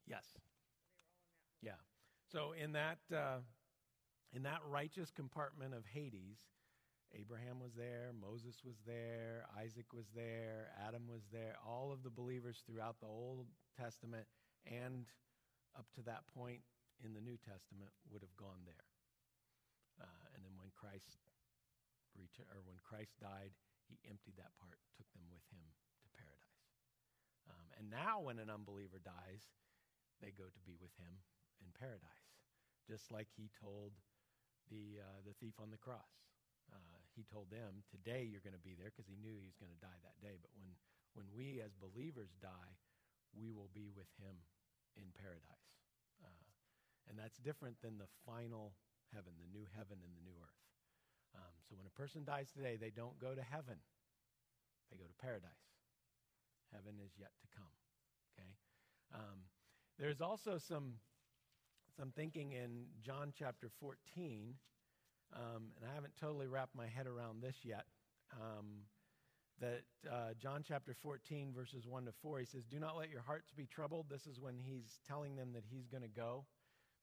yes. Yeah. So in that uh, in that righteous compartment of Hades, Abraham was there, Moses was there, Isaac was there, Adam was there. All of the believers throughout the Old Testament and up to that point in the New Testament would have gone there. Uh, and then when Christ retur- or when Christ died, he emptied that part, took them with him to paradise. Um, and now, when an unbeliever dies, they go to be with him in paradise, just like he told the uh, the thief on the cross. Uh, he told them, Today you're going to be there because he knew he was going to die that day. But when, when we as believers die, we will be with him in paradise. Uh, and that's different than the final heaven, the new heaven and the new earth. Um, so when a person dies today, they don't go to heaven, they go to paradise. Heaven is yet to come. Okay? Um, there's also some, some thinking in John chapter 14 um, and I haven't totally wrapped my head around this yet. Um, that uh, John chapter 14, verses 1 to 4, he says, Do not let your hearts be troubled. This is when he's telling them that he's going to go,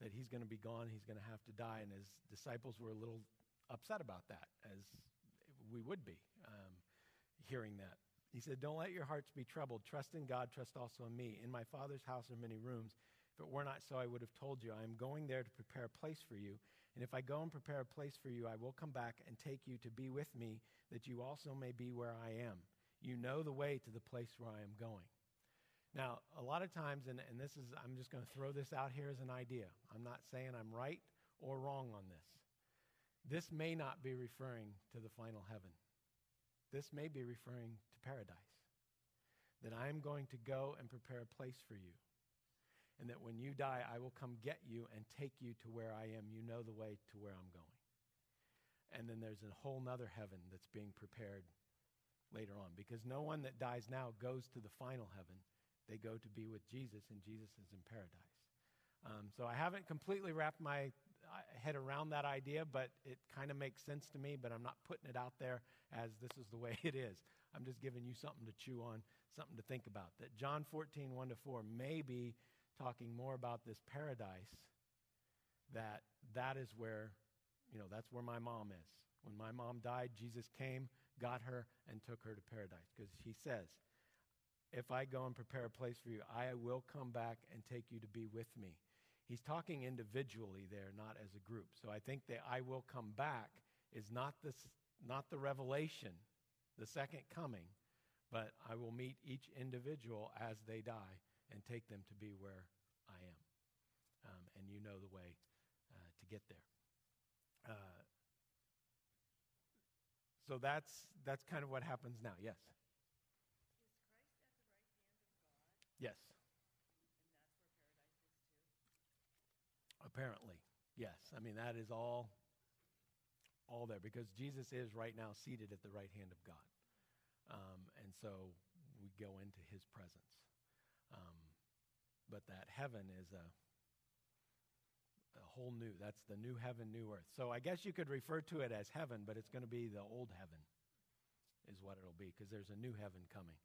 that he's going to be gone, he's going to have to die. And his disciples were a little upset about that, as we would be um, hearing that. He said, Don't let your hearts be troubled. Trust in God, trust also in me. In my Father's house are many rooms. If it were not so, I would have told you. I am going there to prepare a place for you. And if I go and prepare a place for you, I will come back and take you to be with me, that you also may be where I am. You know the way to the place where I am going. Now, a lot of times, and, and this is, I'm just going to throw this out here as an idea. I'm not saying I'm right or wrong on this. This may not be referring to the final heaven. This may be referring to paradise. That I am going to go and prepare a place for you and that when you die, I will come get you and take you to where I am. You know the way to where I'm going. And then there's a whole nother heaven that's being prepared later on because no one that dies now goes to the final heaven. They go to be with Jesus, and Jesus is in paradise. Um, so I haven't completely wrapped my uh, head around that idea, but it kind of makes sense to me, but I'm not putting it out there as this is the way it is. I'm just giving you something to chew on, something to think about. That John 14, 1 to 4 may be talking more about this paradise that that is where you know that's where my mom is. When my mom died jesus came got her and took her to paradise. Because he says if i go and prepare a place for you i will come back and take you to be with me. He's talking individually there not as a group. So i think that i will come back is not this not the revelation the second coming but I will meet each individual as they die and take them to be where I am. Um, and you know the way uh, to get there. Uh, so that's that's kind of what happens now. Yes. Right Yes. Apparently, yes. I mean that is all all there because Jesus is right now seated at the right hand of God, um, and so we go into His presence. Um, but that heaven is a a whole new. That's the new heaven, new earth. So I guess you could refer to it as heaven, but it's going to be the old heaven, is what it'll be, because there's a new heaven coming.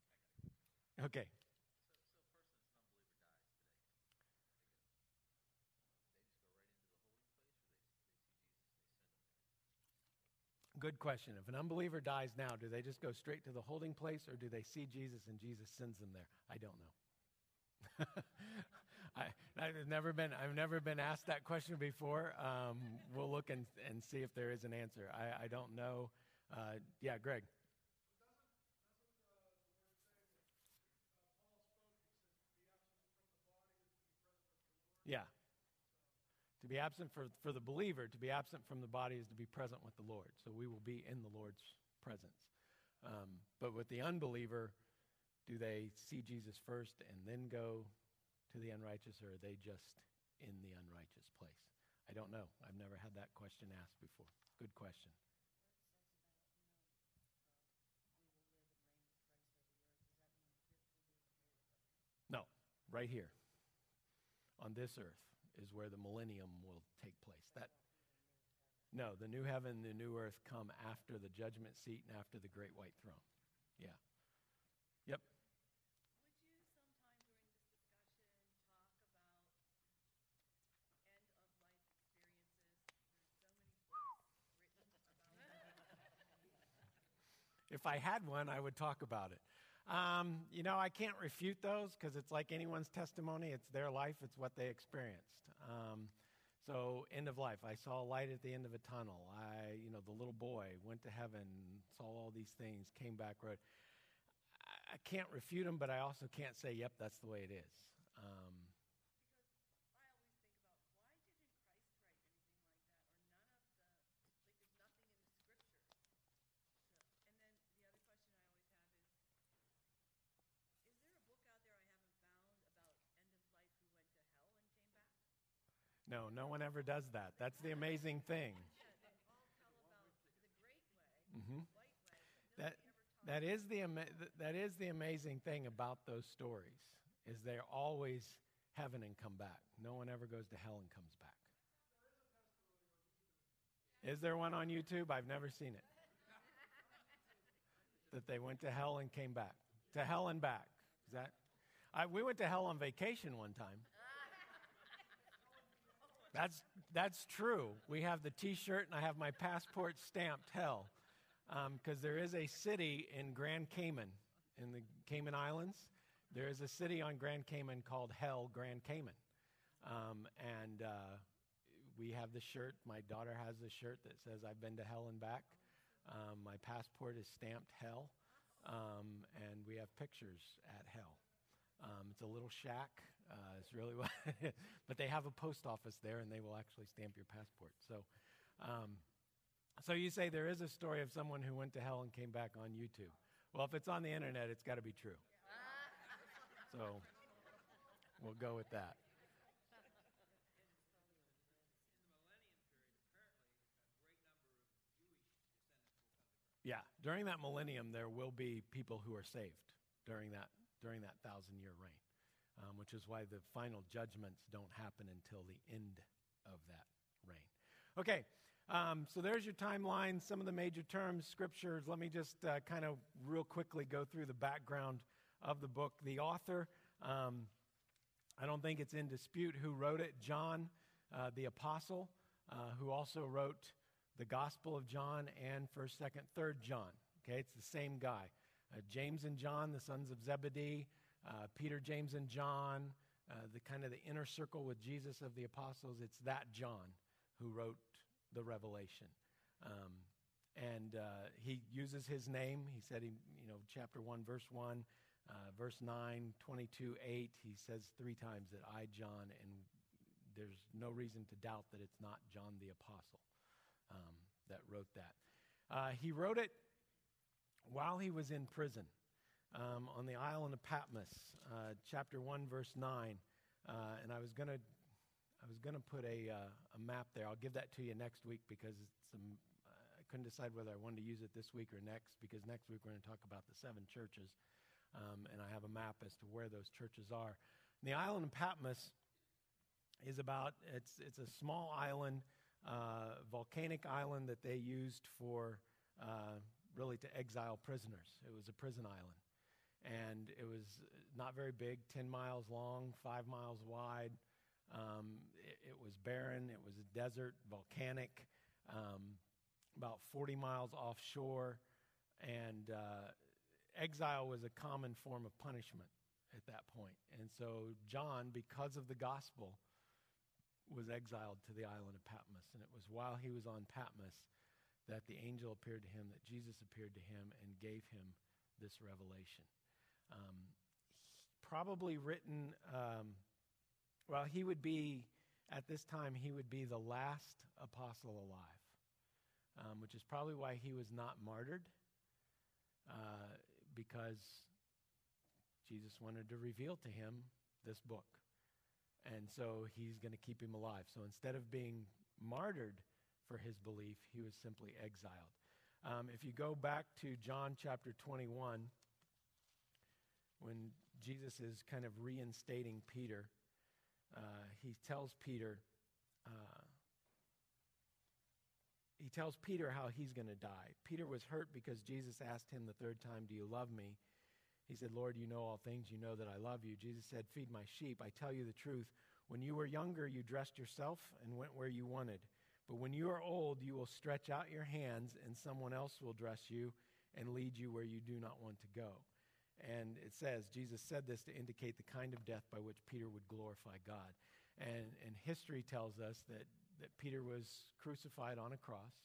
Okay. Good question. If an unbeliever dies now, do they just go straight to the holding place or do they see Jesus and Jesus sends them there? I don't know. I, have never been I've never been asked that question before. Um, we'll look and, and see if there is an answer. I, I don't know. Uh, yeah, Greg. Yeah. To be absent for, for the believer, to be absent from the body is to be present with the Lord. So we will be in the Lord's presence. Um, but with the unbeliever, do they see Jesus first and then go to the unrighteous, or are they just in the unrighteous place? I don't know. I've never had that question asked before. Good question. No, right here on this earth is where the millennium will take place. That no, the new heaven, the new earth come after the judgment seat and after the great white throne. Yeah. If I had one, I would talk about it. Um, you know, I can't refute those because it's like anyone's testimony. It's their life, it's what they experienced. Um, so, end of life. I saw a light at the end of a tunnel. I, you know, the little boy went to heaven, saw all these things, came back, wrote. I can't refute them, but I also can't say, yep, that's the way it is. Um, No, one ever does that. That's the amazing thing. Mm-hmm. That, that, is the, that is the amazing thing about those stories is they're always heaven and come back. No one ever goes to hell and comes back. Is there one on YouTube? I've never seen it. that they went to hell and came back. To hell and back. Is that? I, we went to hell on vacation one time. That's, that's true. We have the t shirt, and I have my passport stamped hell. Because um, there is a city in Grand Cayman, in the Cayman Islands. There is a city on Grand Cayman called Hell Grand Cayman. Um, and uh, we have the shirt. My daughter has the shirt that says, I've been to hell and back. Um, my passport is stamped hell. Um, and we have pictures at hell. Um, it's a little shack. Uh, it's really what, but they have a post office there, and they will actually stamp your passport. So, um, so you say there is a story of someone who went to hell and came back on YouTube. Well, if it's on the internet, it's got to be true. So, we'll go with that. Yeah, during that millennium, there will be people who are saved during that during that thousand year reign, um, which is why the final judgments don't happen until the end of that reign. Okay, um, so there's your timeline, some of the major terms, scriptures. Let me just uh, kind of real quickly go through the background of the book. The author, um, I don't think it's in dispute who wrote it, John uh, the Apostle, uh, who also wrote the Gospel of John and 1st, 2nd, 3rd John. Okay, it's the same guy uh, James and John, the sons of Zebedee, uh, Peter, James, and John, uh, the kind of the inner circle with Jesus of the apostles. It's that John who wrote the Revelation. Um, and uh, he uses his name. He said, he, you know, chapter 1, verse 1, uh, verse 9, 22, 8, he says three times that I, John, and there's no reason to doubt that it's not John the Apostle um, that wrote that. Uh, he wrote it while he was in prison um, on the island of Patmos, uh, chapter 1, verse 9. Uh, and I was going to. I was going to put a, uh, a map there. I'll give that to you next week because some, I couldn't decide whether I wanted to use it this week or next because next week we're going to talk about the seven churches. Um, and I have a map as to where those churches are. And the island of Patmos is about, it's, it's a small island, uh, volcanic island that they used for uh, really to exile prisoners. It was a prison island and it was not very big 10 miles long, five miles wide. Um, it, it, was barren, it was a desert, volcanic, um, about 40 miles offshore, and uh, exile was a common form of punishment at that point. And so, John, because of the gospel, was exiled to the island of Patmos. And it was while he was on Patmos that the angel appeared to him, that Jesus appeared to him, and gave him this revelation. Um, probably written, um, well, he would be, at this time, he would be the last apostle alive, um, which is probably why he was not martyred, uh, because Jesus wanted to reveal to him this book. And so he's going to keep him alive. So instead of being martyred for his belief, he was simply exiled. Um, if you go back to John chapter 21, when Jesus is kind of reinstating Peter, uh, he tells Peter, uh, he tells Peter how he's going to die. Peter was hurt because Jesus asked him the third time, Do you love me? He said, Lord, you know all things. You know that I love you. Jesus said, Feed my sheep. I tell you the truth. When you were younger, you dressed yourself and went where you wanted. But when you are old, you will stretch out your hands, and someone else will dress you and lead you where you do not want to go. And it says, Jesus said this to indicate the kind of death by which Peter would glorify God. And, and history tells us that, that Peter was crucified on a cross,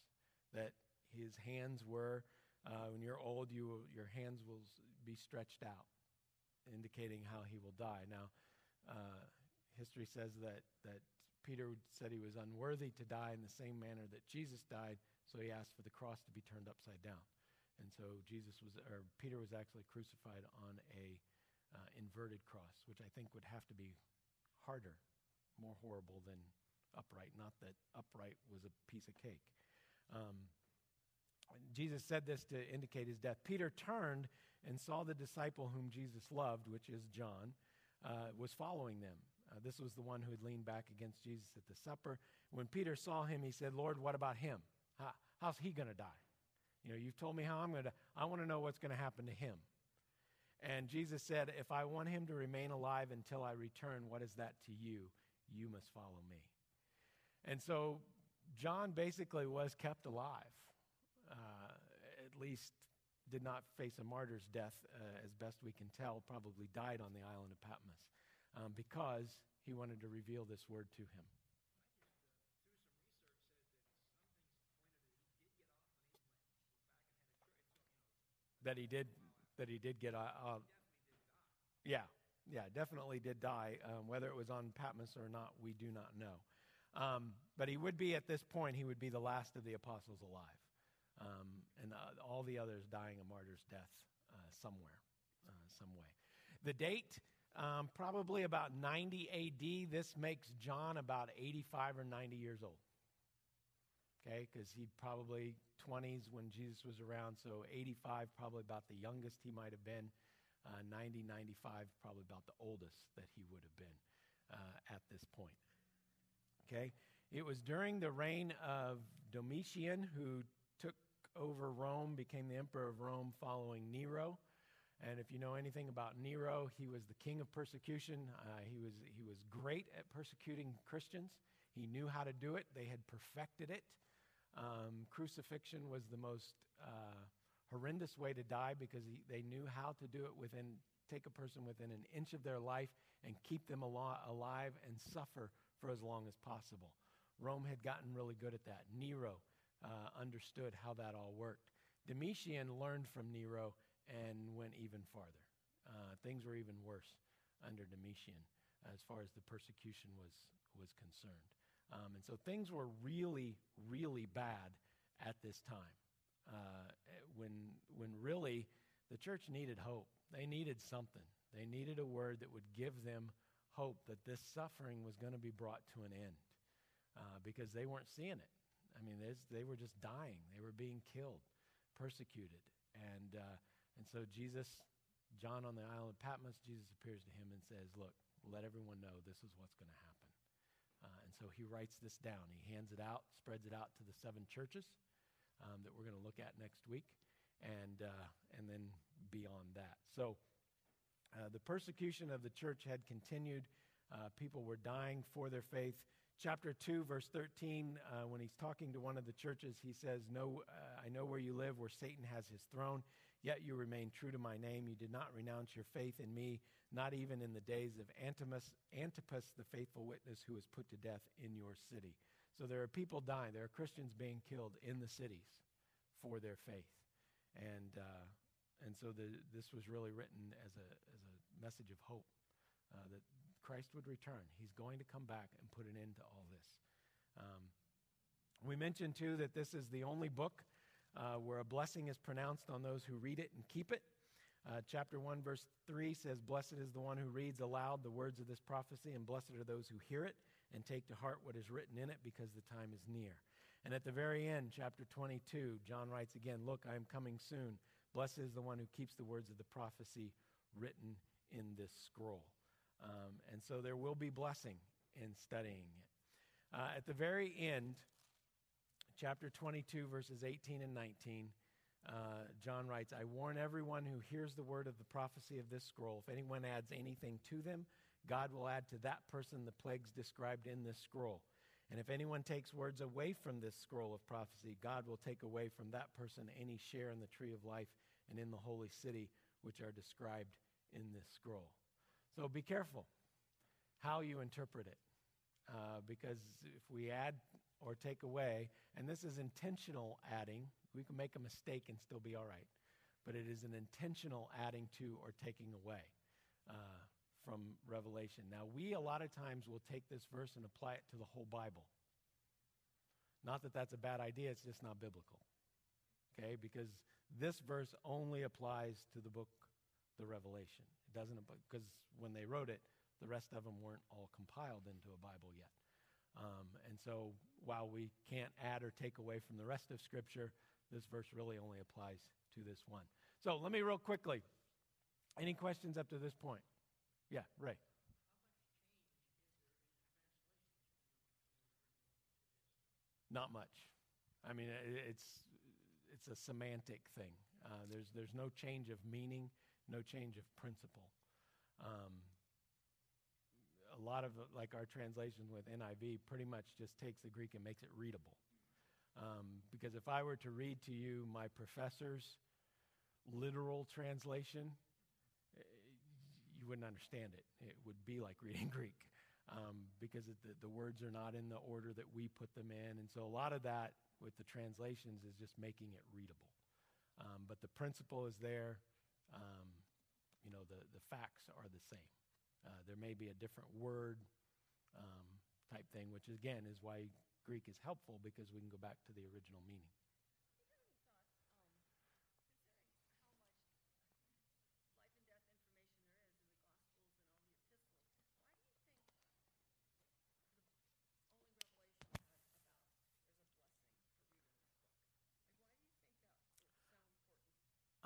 that his hands were, uh, when you're old, you, your hands will be stretched out, indicating how he will die. Now, uh, history says that, that Peter said he was unworthy to die in the same manner that Jesus died, so he asked for the cross to be turned upside down. And so Jesus was, or Peter was actually crucified on a uh, inverted cross, which I think would have to be harder, more horrible than upright. Not that upright was a piece of cake. Um, Jesus said this to indicate his death. Peter turned and saw the disciple whom Jesus loved, which is John, uh, was following them. Uh, this was the one who had leaned back against Jesus at the supper. When Peter saw him, he said, Lord, what about him? How, how's he going to die? You know, you've told me how I'm going to, I want to know what's going to happen to him. And Jesus said, If I want him to remain alive until I return, what is that to you? You must follow me. And so John basically was kept alive, uh, at least did not face a martyr's death, uh, as best we can tell, probably died on the island of Patmos um, because he wanted to reveal this word to him. That he did that he did get a, uh, yeah yeah definitely did die um, whether it was on patmos or not we do not know. Um, but he would be at this point he would be the last of the apostles alive um, and uh, all the others dying a martyr's death uh, somewhere uh, some way. The date um, probably about 90 ad this makes john about 85 or 90 years old okay, because he probably 20s when Jesus was around, so 85 probably about the youngest he might have been, uh, 90, 95 probably about the oldest that he would have been uh, at this point. Okay, it was during the reign of Domitian who took over Rome, became the emperor of Rome following Nero. And if you know anything about Nero, he was the king of persecution. Uh, he, was, he was great at persecuting Christians. He knew how to do it, they had perfected it. Um, crucifixion was the most uh, horrendous way to die because he, they knew how to do it within, take a person within an inch of their life and keep them al- alive and suffer for as long as possible. Rome had gotten really good at that. Nero uh, understood how that all worked. Domitian learned from Nero and went even farther. Uh, things were even worse under Domitian as far as the persecution was, was concerned. Um, and so things were really, really bad at this time. Uh, when, when really the church needed hope, they needed something. They needed a word that would give them hope that this suffering was going to be brought to an end uh, because they weren't seeing it. I mean, they were just dying, they were being killed, persecuted. And, uh, and so Jesus, John on the island of Patmos, Jesus appears to him and says, Look, let everyone know this is what's going to happen. And so he writes this down. He hands it out, spreads it out to the seven churches um, that we're going to look at next week, and, uh, and then beyond that. So uh, the persecution of the church had continued. Uh, people were dying for their faith. Chapter 2, verse 13, uh, when he's talking to one of the churches, he says, no, uh, I know where you live, where Satan has his throne, yet you remain true to my name. You did not renounce your faith in me, not even in the days of Antipas, Antipas, the faithful witness who was put to death in your city. So there are people dying. There are Christians being killed in the cities for their faith. And, uh, and so the, this was really written as a, as a message of hope uh, that Christ would return. He's going to come back and put an end to all this. Um, we mentioned, too, that this is the only book uh, where a blessing is pronounced on those who read it and keep it. Uh, chapter 1, verse 3 says, Blessed is the one who reads aloud the words of this prophecy, and blessed are those who hear it and take to heart what is written in it, because the time is near. And at the very end, chapter 22, John writes again, Look, I am coming soon. Blessed is the one who keeps the words of the prophecy written in this scroll. Um, and so there will be blessing in studying it. Uh, at the very end, chapter 22, verses 18 and 19, uh, John writes, I warn everyone who hears the word of the prophecy of this scroll. If anyone adds anything to them, God will add to that person the plagues described in this scroll. And if anyone takes words away from this scroll of prophecy, God will take away from that person any share in the tree of life and in the holy city, which are described in this scroll. So be careful how you interpret it. Uh, because if we add or take away, and this is intentional adding, we can make a mistake and still be all right. But it is an intentional adding to or taking away uh, from Revelation. Now, we a lot of times will take this verse and apply it to the whole Bible. Not that that's a bad idea, it's just not biblical. Okay? Because this verse only applies to the book, the Revelation. It doesn't, because when they wrote it, the rest of them weren't all compiled into a Bible yet. Um, and so while we can't add or take away from the rest of Scripture, this verse really only applies to this one. So let me real quickly. Any questions up to this point? Yeah, Ray. Not much. I mean, it's it's a semantic thing. Uh, there's there's no change of meaning, no change of principle. Um, a lot of like our translation with NIV pretty much just takes the Greek and makes it readable. Um, because if I were to read to you my professor's literal translation, eh, you wouldn't understand it. It would be like reading Greek um, because the, the words are not in the order that we put them in. And so a lot of that with the translations is just making it readable. Um, but the principle is there. Um, you know, the, the facts are the same. Uh, there may be a different word um, type thing, which again is why Greek is helpful because we can go back to the original meaning.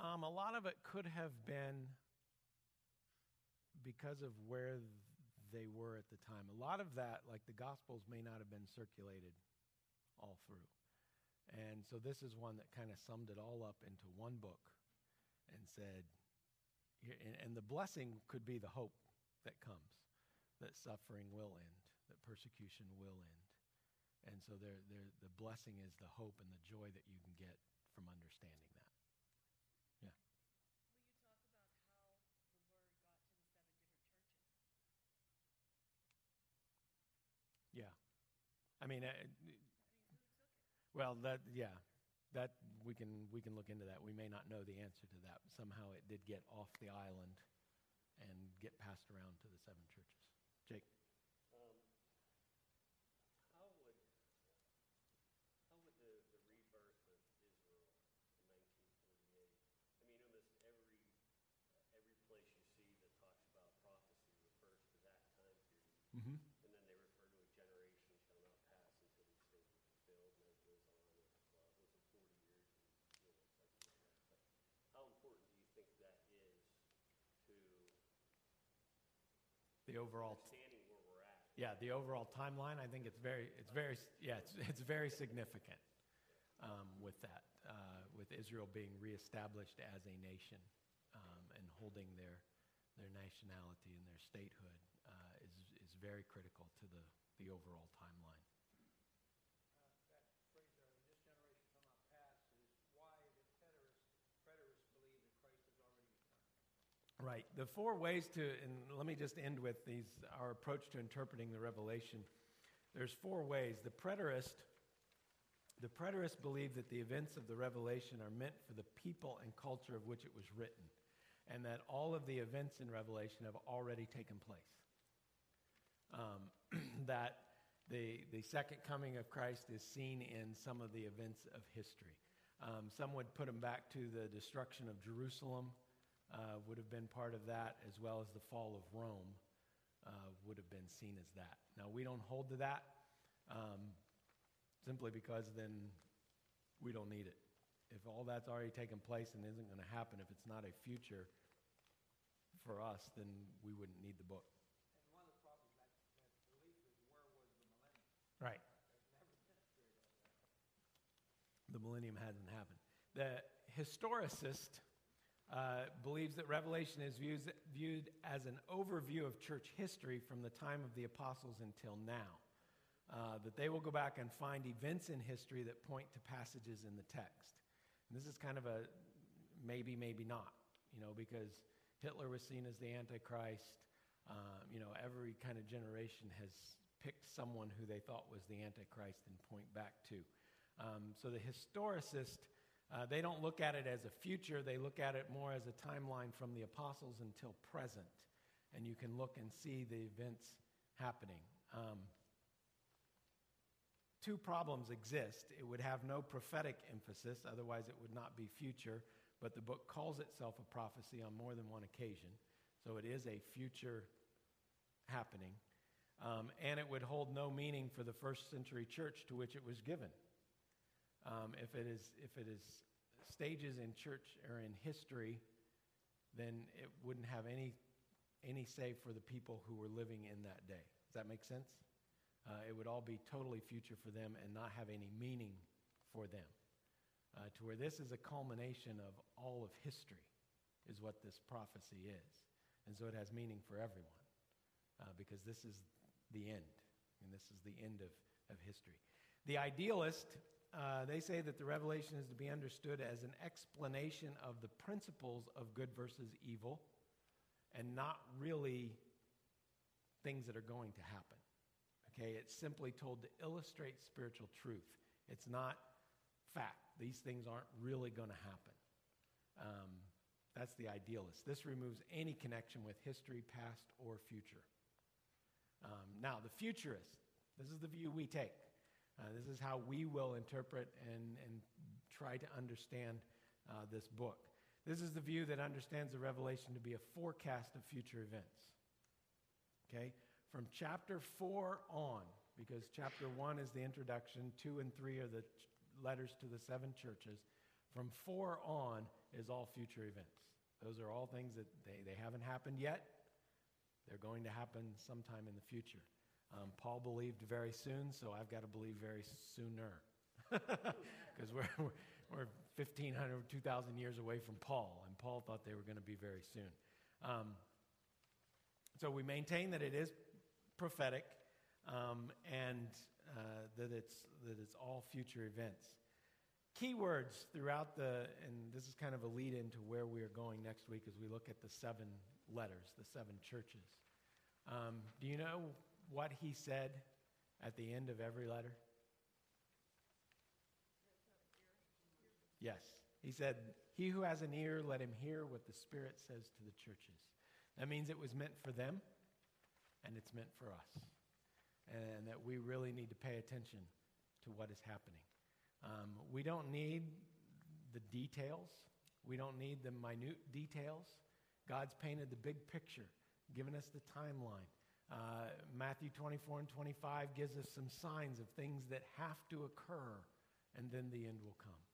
Um, a lot of it could have been because of where they were at the time. A lot of that, like the Gospels, may not have been circulated all through. And so this is one that kind of summed it all up into one book and said, and the blessing could be the hope that comes, that suffering will end, that persecution will end. And so there, the blessing is the hope and the joy that you can get from understanding that. I mean, uh, well, that yeah, that we can we can look into that. We may not know the answer to that. Somehow it did get off the island and get passed around to the seven churches. Jake. Um, how would, how would the, the rebirth of Israel in 1948, I mean, almost every, uh, every place you see that talks about prophecy refers to that time period. Mm-hmm. And then they refer to a generation shall not pass until these things are fulfilled, and then it goes on, and, well, it wasn't 40 years, and, you know, something like that. But how important do you think that is to The overall? Yeah, the overall timeline, I think it's very, it's very, yeah, it's, it's very significant um, with that, uh, with Israel being reestablished as a nation um, and holding their, their nationality and their statehood uh, is, is very critical to the, the overall timeline. that phrase there, this generation shall not pass, is why the preterists, preterists believe that Christ has already returned. Right. The four ways to, and let me just end with these, our approach to interpreting the Revelation. There's four ways. The preterist, the preterists believe that the events of the Revelation are meant for the people and culture of which it was written, and that all of the events in Revelation have already taken place. Um, that the, the second coming of Christ is seen in some of the events of history. Um, some would put them back to the destruction of Jerusalem, uh, would have been part of that, as well as the fall of Rome uh, would have been seen as that. Now, we don't hold to that um, simply because then we don't need it. If all that's already taken place and isn't going to happen, if it's not a future for us, then we wouldn't need the book. And one of the problems that, that belief is where was the millennium? Right. There's never been a period like that. The millennium hasn't happened. The historicist uh, believes that Revelation is views, viewed as an overview of church history from the time of the apostles until now. Uh, that they will go back and find events in history that point to passages in the text. And this is kind of a maybe, maybe not, you know, because Hitler was seen as the Antichrist. Uh, you know, every kind of generation has picked someone who they thought was the Antichrist and point back to. Um, so the historicist, uh, they don't look at it as a future, they look at it more as a timeline from the apostles until present. And you can look and see the events happening. Um, two problems exist. It would have no prophetic emphasis, otherwise, it would not be future, but the book calls itself a prophecy on more than one occasion. So it is a future happening. Um, and it would hold no meaning for the first century church to which it was given. Um, if, it is, if it is stages in church or in history, then it wouldn't have any, any say for the people who were living in that day. Does that make sense? Uh, it would all be totally future for them and not have any meaning for them. Uh, to where this is a culmination of all of history, is what this prophecy is. And so it has meaning for everyone, uh, because this is the end, and this is the end of, of history. The idealist, uh, they say that the revelation is to be understood as an explanation of the principles of good versus evil, and not really things that are going to happen. Okay, it's simply told to illustrate spiritual truth. It's not fact. These things aren't really going to happen. Um, that's the idealist. This removes any connection with history, past, or future. Um, now, the futurist, this is the view we take. Uh, this is how we will interpret and, and try to understand uh, this book. This is the view that understands the revelation to be a forecast of future events. Okay? From chapter 4 on, because chapter 1 is the introduction, 2 and 3 are the ch- letters to the seven churches. From 4 on is all future events. Those are all things that they, they haven't happened yet. They're going to happen sometime in the future. Um, Paul believed very soon, so I've got to believe very sooner. Because we're, we're, we're 1,500, 2,000 years away from Paul, and Paul thought they were going to be very soon. Um, so we maintain that it is prophetic um, and uh, that, it's, that it's all future events. Keywords throughout the, and this is kind of a lead into where we are going next week as we look at the seven letters, the seven churches. Um, do you know what he said at the end of every letter? Yes. He said, He who has an ear, let him hear what the Spirit says to the churches. That means it was meant for them, and it's meant for us. And that we really need to pay attention to what is happening. Um, we don't need the details, we don't need the minute details. God's painted the big picture, given us the timeline. Uh, Matthew 24 and 25 gives us some signs of things that have to occur, and then the end will come.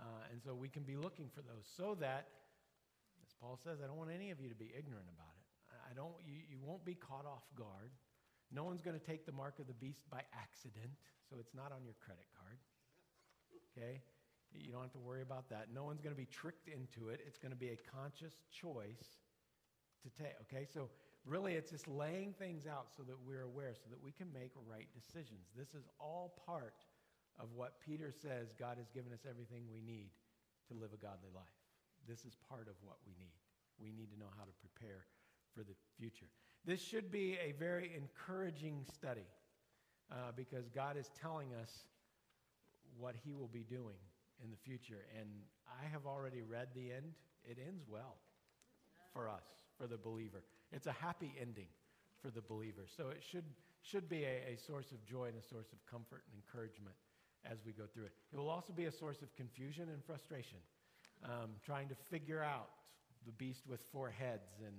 Uh, and so we can be looking for those so that, as Paul says, I don't want any of you to be ignorant about it. I don't, you, you won't be caught off guard. No one's going to take the mark of the beast by accident, so it's not on your credit card. Okay? You don't have to worry about that. No one's going to be tricked into it. It's going to be a conscious choice to take. Okay? So really, it's just laying things out so that we're aware, so that we can make right decisions. This is all part of what Peter says God has given us everything we need to live a godly life. This is part of what we need. We need to know how to prepare for the future. This should be a very encouraging study uh, because God is telling us what He will be doing in the future. And I have already read the end. It ends well for us, for the believer. It's a happy ending for the believer. So it should, should be a, a source of joy and a source of comfort and encouragement as we go through it. It will also be a source of confusion and frustration, um, trying to figure out the beast with four heads and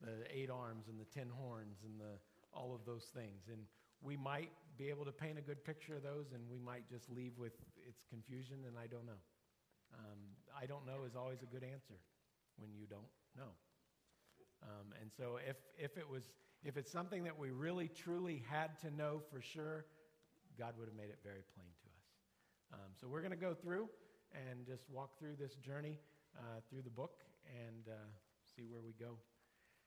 the eight arms and the ten horns and the, all of those things. And we might be able to paint a good picture of those, and we might just leave with its confusion, and I don't know. Um, I don't know is always a good answer when you don't know. Um, and so if, if it was if it's something that we really truly had to know for sure, God would have made it very plain to us. Um, so we're going to go through and just walk through this journey uh, through the book and uh, see where we go.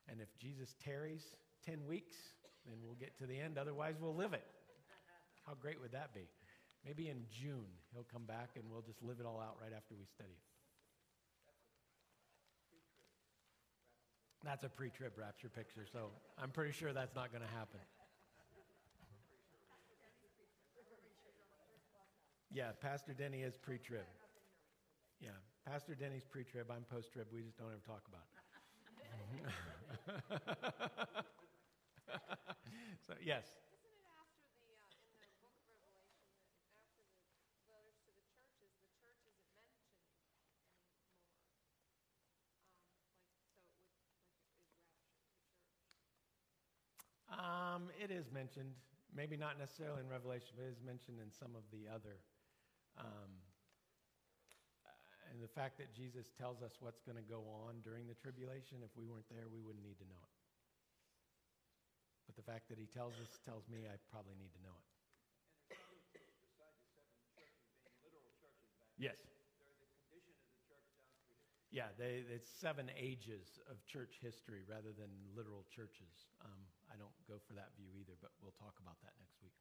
And if Jesus tarries 10 weeks, then we'll get to the end. Otherwise, we'll live it. How great would that be? Maybe in June, he'll come back and we'll just live it all out right after we study it. That's a pre trib rapture picture, so I'm pretty sure that's not going to happen. Yeah, Pastor Denny is pre trib. Yeah, Pastor Denny's pre trib. I'm post trib. We just don't ever talk about it. so, yes. Isn't it after the, uh, in the book of Revelation, that after the letters to the churches, the church isn't mentioned anymore? Um, like, so it would, like, it is rapture, the church. Um, it is mentioned, maybe not necessarily in Revelation, but it is mentioned in some of the other. Um, and the fact that Jesus tells us what's going to go on during the tribulation, if we weren't there, we wouldn't need to know it. But the fact that he tells us tells me I probably need to know it. And there's other things besides the seven churches being literal churches back Yes. They're the condition of the church down through. Yeah, they, it's seven ages of church history rather than literal churches. Um, I don't go for that view either, but we'll talk about that next week.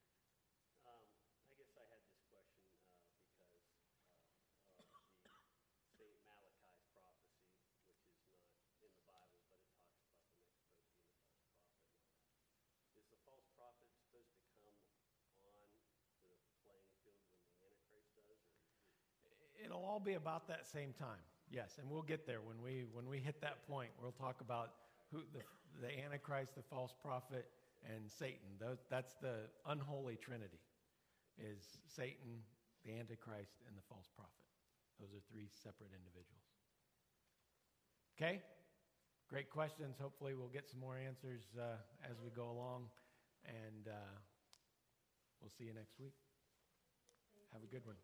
Um, I guess I had this question, uh, because, uh, of the St. Malachi's prophecy, which is not in the Bible, but it talks about the next pope being a false prophet and all that. Is the false prophet supposed to come on the playing field when the Antichrist does, or? It'll all be about that same time. Yes, and we'll get there when we when we hit that point. We'll talk about who the the Antichrist, the false prophet, and Satan. Those, that's the unholy trinity. Is Satan, the Antichrist, and the false prophet. Those are three separate individuals. Okay? Great questions. Hopefully, we'll get some more answers uh, as we go along. And uh, we'll see you next week. Have a good one.